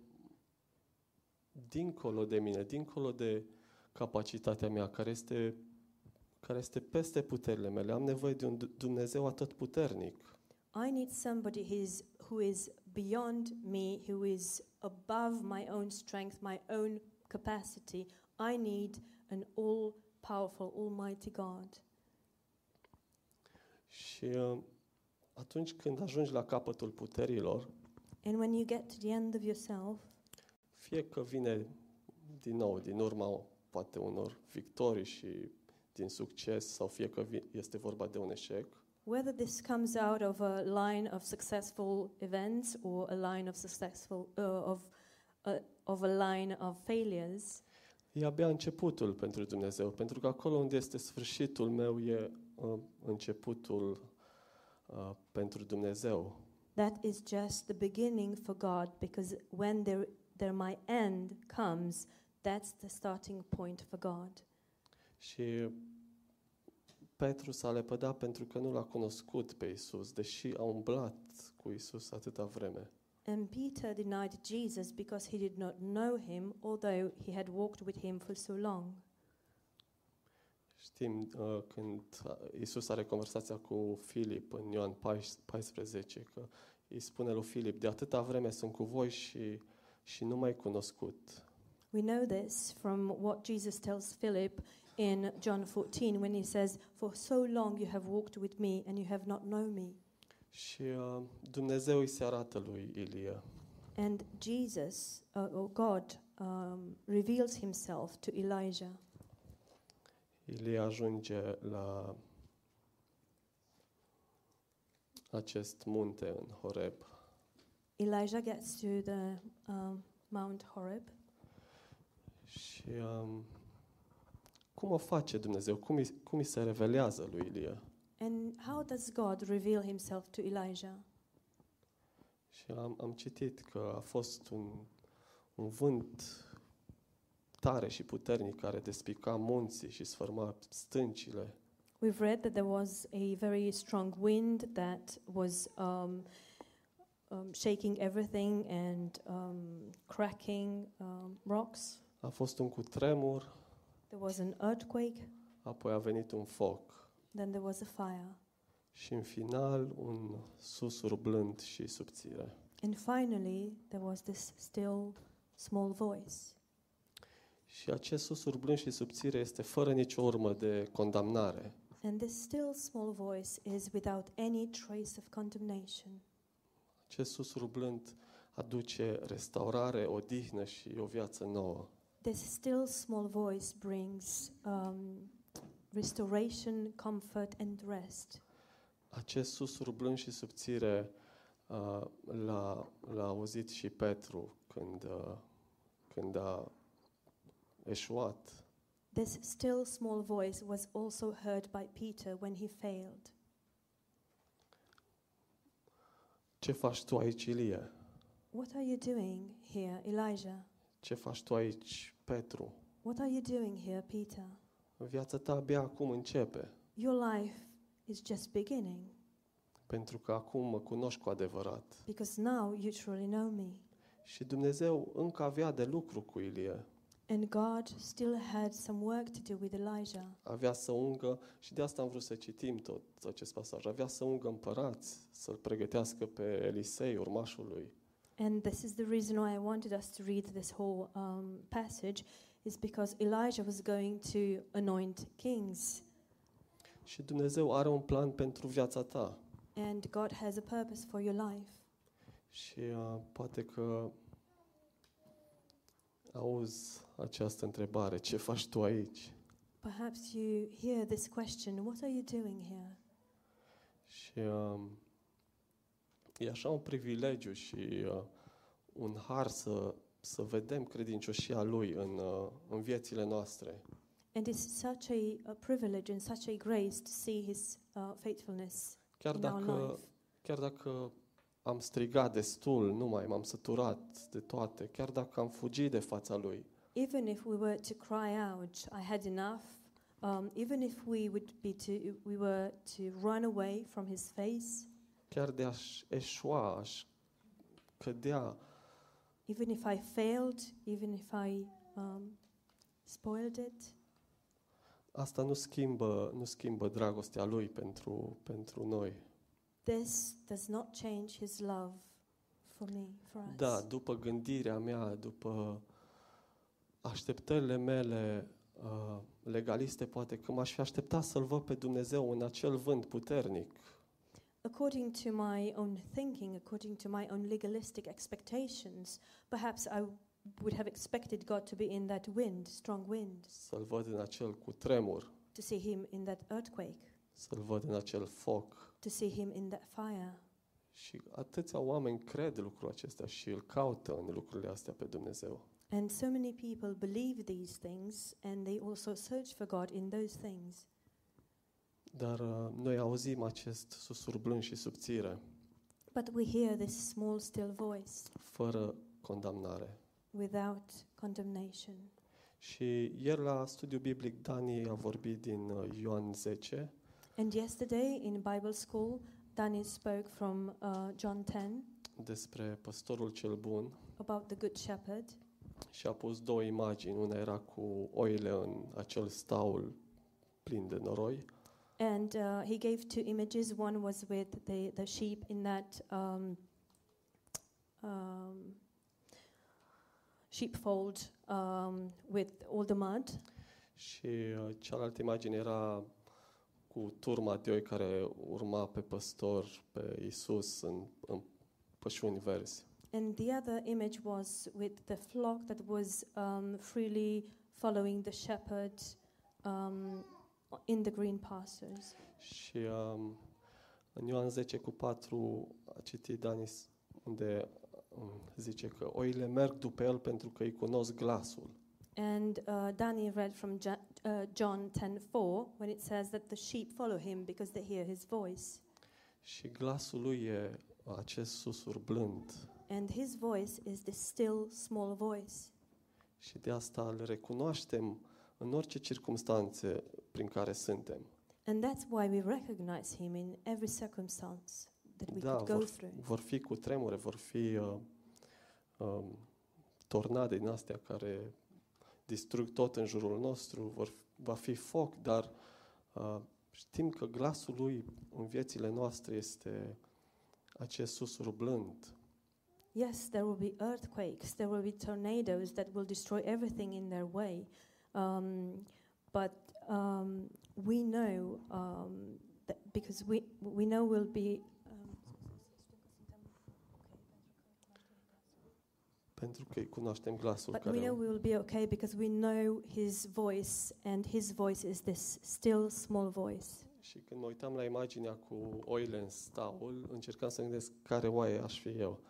S8: dincolo de mine, dincolo de capacitatea mea, care este, care este peste puterile mele. Am nevoie de un D- Dumnezeu atotputernic.
S6: I need somebody who is, who is beyond me, who is above my own strength, my own capacity. I need an all powerful, almighty God.
S8: Și uh, atunci când ajungi la capătul puterilor,
S6: And when you get to the end of yourself,
S8: fie că vine din nou, din urma poate unor victorii și din succes, sau fie că este vorba de un eșec,
S6: whether this comes out of a line of successful events or a line of successful uh, of uh, of a line of failures,
S8: E abia începutul pentru Dumnezeu, pentru că acolo unde este sfârșitul meu e uh, începutul uh, pentru Dumnezeu.
S6: that is just the beginning for God because when there, there my end comes, that's the starting point for God.
S8: Și Petru s-a lepădat pentru că nu l-a cunoscut pe Isus, deși a umblat cu Isus atâta vreme.
S6: And Peter denied Jesus because he did not know him, although he had walked with him for so long.
S8: Știm uh, când Isus are conversația cu Filip în Ioan 14 că îi spune lui Filip, de atâta vreme sunt cu voi și, și nu mai cunoscut.
S6: We know this from what Jesus tells Philip in John 14 when he says, For so long you have walked with me and you have not known me.
S8: Și uh, Dumnezeu îi se arată lui Ilie.
S6: And Jesus, uh, or God, um, reveals himself to Elijah.
S8: Ilie ajunge la acest munte în Horeb
S6: Elijah gets to the um, Mount Horeb.
S8: și um, cum o face Dumnezeu? Cum îi, cum îi se revelează lui Ilie?
S6: And how does God reveal himself to Elijah?
S8: Și am, am citit că a fost un, un vânt tare și puternic care despica munții și sfârma stâncile.
S6: We've read that there was a very strong wind that was um, um, shaking everything and um, cracking um, rocks.
S8: A fost un cutremur,
S6: There was an earthquake,
S8: apoi a venit un foc
S6: then there was a fire.
S8: și în final un susur blând și subțire.
S6: And finally, there was this still small voice.
S8: Și acest susur blând și subțire este fără nicio urmă de condamnare.
S6: And this still small voice is without any trace of condemnation.
S8: Acest susur blând aduce restaurare, odihnă și o viață nouă.
S6: This still small voice brings um, restoration, comfort, and rest.
S8: Acest blând și subțire uh, l-a, l-a auzit și Petru când, uh, când a eșuat.
S6: This still small voice was also heard by Peter when he failed.
S8: Ce faci tu aici, Ilie?
S6: What are you doing here, Elijah?
S8: Ce faci tu aici, Petru?
S6: What are you doing here, Peter?
S8: Viața ta abia acum începe,
S6: Your life is just beginning
S8: pentru că acum mă cunoști cu adevărat.
S6: because now you truly know me.
S8: Și Dumnezeu încă avea de lucru cu Ilie.
S6: And God still had some work to do with Elijah.
S8: Avea să ungă, și de asta am vrut să citim tot acest pasaj, avea să ungă împărați, să-l pregătească pe Elisei, urmașul lui.
S6: And this is the reason why I wanted us to read this whole um, passage, is because Elijah was going to anoint kings.
S8: Și Dumnezeu are un plan pentru viața ta.
S6: And God has a purpose for your life.
S8: Și uh, poate că auzi această întrebare, ce faci tu aici?
S6: Perhaps you hear this question What are you doing here?
S8: Și uh, e așa un privilegiu și uh, un har să, să vedem credincioșia Lui în, uh, în viețile noastre.
S6: And it's such a, a privilege and such a grace to see His uh, faithfulness
S8: Chiar
S6: in our
S8: dacă,
S6: life.
S8: chiar dacă am strigat destul, nu mai m-am săturat de toate, chiar dacă am fugit de fața Lui,
S6: Even if we were to cry out, I had enough. Um, even if we would be to, we were to run away from His face,
S8: chiar de aș eșua, aș cădea,
S6: even if I failed, even if I um, spoiled it,
S8: asta nu schimbă, nu schimbă dragostea Lui pentru, pentru noi.
S6: this does not change His love for me, for us.
S8: Da, după gândirea mea, după așteptările mele uh, legaliste, poate că m-aș fi așteptat să-L văd pe Dumnezeu în acel vânt puternic.
S6: According to my own thinking, according to my own legalistic expectations, perhaps I would have expected God to be in that wind, strong wind,
S8: Să-L văd în acel cutremur,
S6: to see Him in that earthquake,
S8: să-L văd în acel foc.
S6: to see Him in that fire.
S8: Și atâția oameni cred lucrul acesta și îl caută în lucrurile astea pe Dumnezeu.
S6: And so many people believe these things and they also search for God in those things.
S8: Dar uh, noi auzim acest susur blând și subțire.
S6: But we hear this small, still voice
S8: fără condamnare.
S6: without condemnation.
S8: Și ieri la studiu biblic Dani a vorbit din uh, Ioan 10
S6: And yesterday in Bible school, Danny spoke from uh, John 10
S8: despre păstorul cel bun
S6: about the Good Shepherd.
S8: și a pus două imagini. Una era cu oile în acel staul plin de noroi
S6: And uh, he gave two images. One was with the, the sheep in that um, um, sheepfold um, with all the mud.
S8: și uh, cealaltă imagine era cu turma de oi care urma pe păstor, pe Isus în, în pășuni verzi.
S6: And the other image was with the flock that was um, freely following the shepherd um, in the green pastures.
S8: Și um, în Ioan 10 cu 4 a citit Danis unde um, zice că oile merg după el pentru că îi cunosc glasul.
S6: And uh, Danny read from Ja- uh, John 10:4 when it says that the sheep follow him because they hear his voice.
S8: Și glasul lui e acest susur blând.
S6: And his voice is this still small voice.
S8: Și de asta îl recunoaștem în orice circunstanțe prin care suntem.
S6: And that's why we recognize him in every circumstance that we
S8: Da,
S6: could go
S8: vor,
S6: through.
S8: vor fi cu tremure, vor fi uh, um, tornade din astea care distrug tot în jurul nostru, vor, va fi foc, dar uh, știm că glasul lui în viețile noastre este acest susur blând.
S6: Yes, there will be earthquakes, there will be tornadoes that will destroy everything in their way. Um, but um, we know um, that because we we know we'll be. Um,
S8: Pentru că îi cunoaștem glasul
S6: but we
S8: care
S6: know we will be okay because we know His voice, and His voice is this still small voice.
S8: Și când mă uitam la imaginea cu oile în staul, încercam să gândesc care oaie aș fi eu.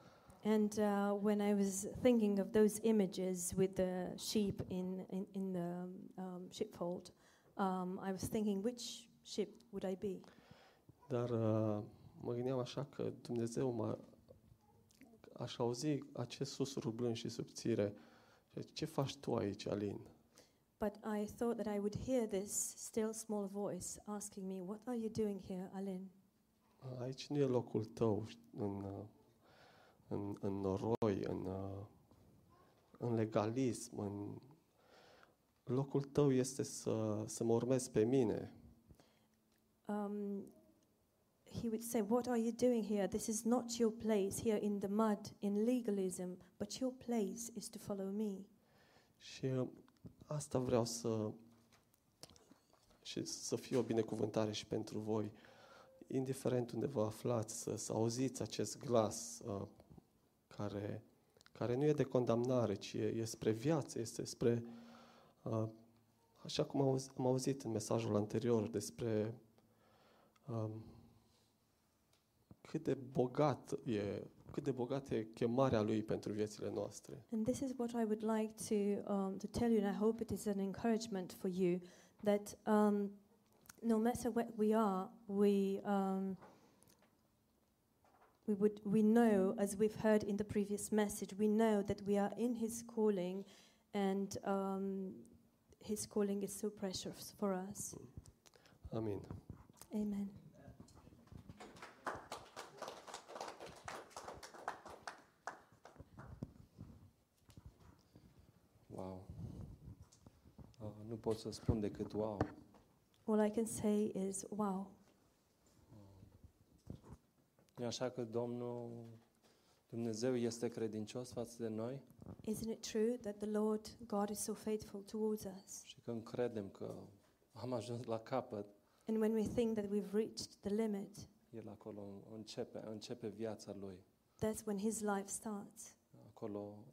S6: And uh, when I was thinking of those images with the sheep in in, in the um, sheepfold, um, I was thinking, which sheep would I be?
S8: Dar uh, mă gândeam așa că Dumnezeu mă aș auzi acest susur blând și subțire. Ce faci tu aici, Alin?
S6: But I thought that I would hear this still small voice asking me, "What are you doing here, Alin?
S8: Aici nu e locul tău în, uh, în, în noroi, în, uh, în legalism. În... Locul tău este să, să mă urmezi pe mine.
S6: Um, he would say, "What are you doing here? This is not your place here in the mud, in legalism, but your place is to follow me."
S8: Și uh, asta vreau să și să fie o binecuvântare și pentru voi. Indiferent unde vă aflați, să, să auziți acest glas uh, care, care nu e de condamnare, ci e, e spre viață, este spre, uh, așa cum am auzit, am auzit în mesajul anterior, despre um, cât de bogat e, cât de bogată e chemarea lui pentru viețile noastre.
S6: And this is what I would like to um, to tell you, and I hope it is an encouragement for you that um, no matter where we are, we um, we would we know, as we've heard in the previous message, we know that we are in His calling, and um, His calling is so precious for us.
S8: Amen.
S6: Amen.
S2: Wow. Uh, nu pot să spun decât wow.
S6: All I can say is, wow.
S2: E așa că Domnul Dumnezeu este credincios față de noi
S6: Isn't it true that the Lord God is so faithful towards us?
S2: și când credem că am ajuns la capăt,
S6: And when we think that we've reached the limit,
S2: El acolo începe, începe viața Lui.
S6: that's when His life starts.
S2: Acolo,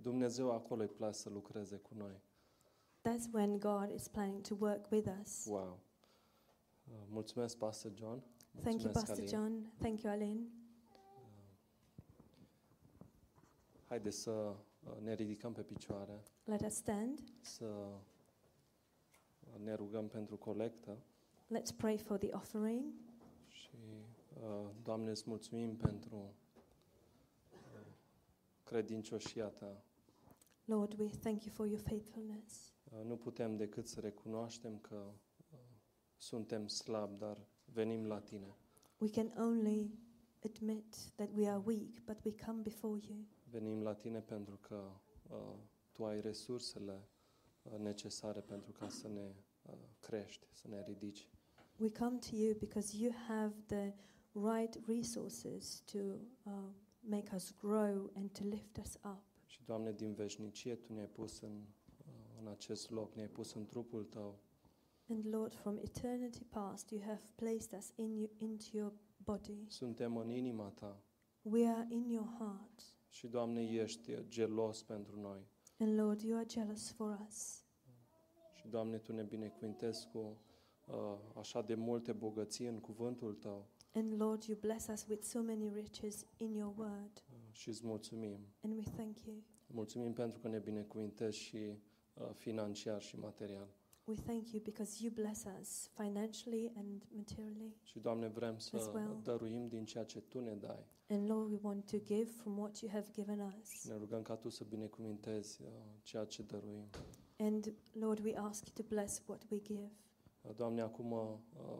S2: Dumnezeu acolo îi place să lucreze cu noi.
S6: That's when God is planning to work with us.
S2: Wow. Uh, Mulțumesc, Pastor John.
S6: Thank you,
S2: Mulțumesc,
S6: Pastor
S2: Alin.
S6: John. Thank you, Aline.
S2: Haideți să uh, ne ridicăm pe picioare,
S6: Let us stand.
S2: să uh, ne rugăm pentru colectă
S6: Let's pray for the offering.
S2: și Uh, Doamne, îți mulțumim pentru uh, credincioșia Ta.
S6: Lord, we thank you for your faithfulness.
S2: Uh, Nu putem decât să recunoaștem că uh, suntem slabi, dar venim la Tine.
S6: We can only admit that we are weak, but we come before you.
S2: Venim la Tine pentru că uh, Tu ai resursele uh, necesare pentru ca să ne uh, crești, să ne ridici.
S6: We come to you because you have the right resources to uh, make us grow and to lift us up.
S2: Și, Doamne, din veșnicie Tu ne-ai pus în, uh, în acest loc, ne-ai pus în trupul Tău
S6: And Lord, from eternity past, you have placed us in you, into your body.
S2: Suntem în inima Ta
S6: We are in your heart.
S2: și, Doamne, ești gelos pentru noi.
S6: And Lord, you are jealous for us.
S2: Și, Doamne, Tu ne binecuvintezi cu uh, așa de multe bogății în cuvântul Tău
S6: And Lord, you bless us with so many riches in your word.
S2: uh, și îți mulțumim.
S6: And we thank you.
S2: Mulțumim pentru că ne binecuvintezi și uh, financiar și material.
S6: We thank you because you bless us financially and materially.
S2: Și, Doamne, vrem
S6: As
S2: să
S6: well.
S2: dăruim din ceea ce Tu ne dai.
S6: And Lord, we want to give from what you have given
S2: Și
S6: us.
S2: ne rugăm ca Tu să binecuvintezi uh, ceea ce dăruim.
S6: And Lord, we ask you to bless what we give.
S2: Uh, Doamne, acum uh,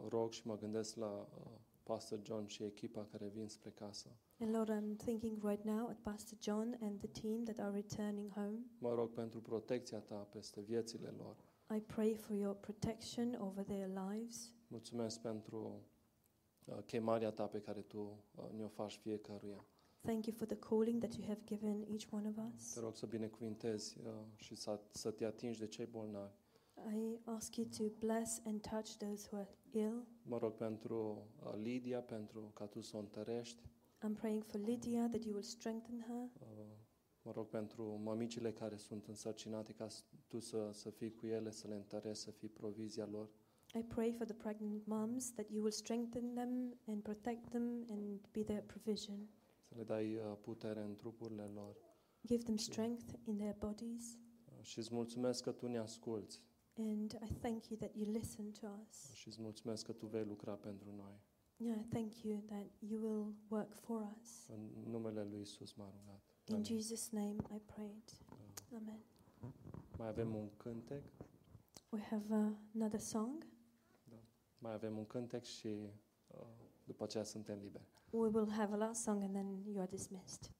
S2: rog și mă gândesc la uh, Pastor John și echipa care vin spre casă.
S6: And Lord, I'm thinking right now at Pastor John and the team that are returning home.
S2: Mă rog pentru protecția Ta peste viețile lor.
S6: I pray for your protection over their lives.
S2: Mulțumesc pentru uh, chemarea Ta pe care Tu uh, ne-o faci fiecăruia.
S6: Thank you for the calling that you have given each one of us.
S2: Te rog să binecuvintezi uh, și să, să te atingi de cei bolnavi.
S6: I ask you to bless and touch those who are ill.
S2: Mă rog pentru uh, Lidia, pentru ca Tu să o întărești.
S6: I'm praying for Lydia that you will strengthen her.
S2: Uh, Mă rog pentru mămicile care sunt însărcinate, ca s- Tu să, să fii cu ele, să le întărești, să fii provizia lor.
S6: I pray for the pregnant moms that you will strengthen them and protect them and be their provision.
S2: Să le dai uh, putere în trupurile lor.
S6: Give them strength in their bodies.
S2: Uh, Și îți mulțumesc că Tu ne asculți
S6: And I thank you that you listen to us.
S2: și îți mulțumesc că Tu vei lucra pentru noi.
S6: Yeah, I thank you that you will work for us.
S2: În numele Lui Isus m-a rugat.
S6: In
S2: Amin.
S6: Jesus' name I prayed.
S2: Uh,
S6: Amen.
S2: Mai avem un cântec,
S6: We have uh, another song.
S2: mai avem un cântec și uh, după aceea suntem liberi.
S6: We will have a last song and then you are dismissed.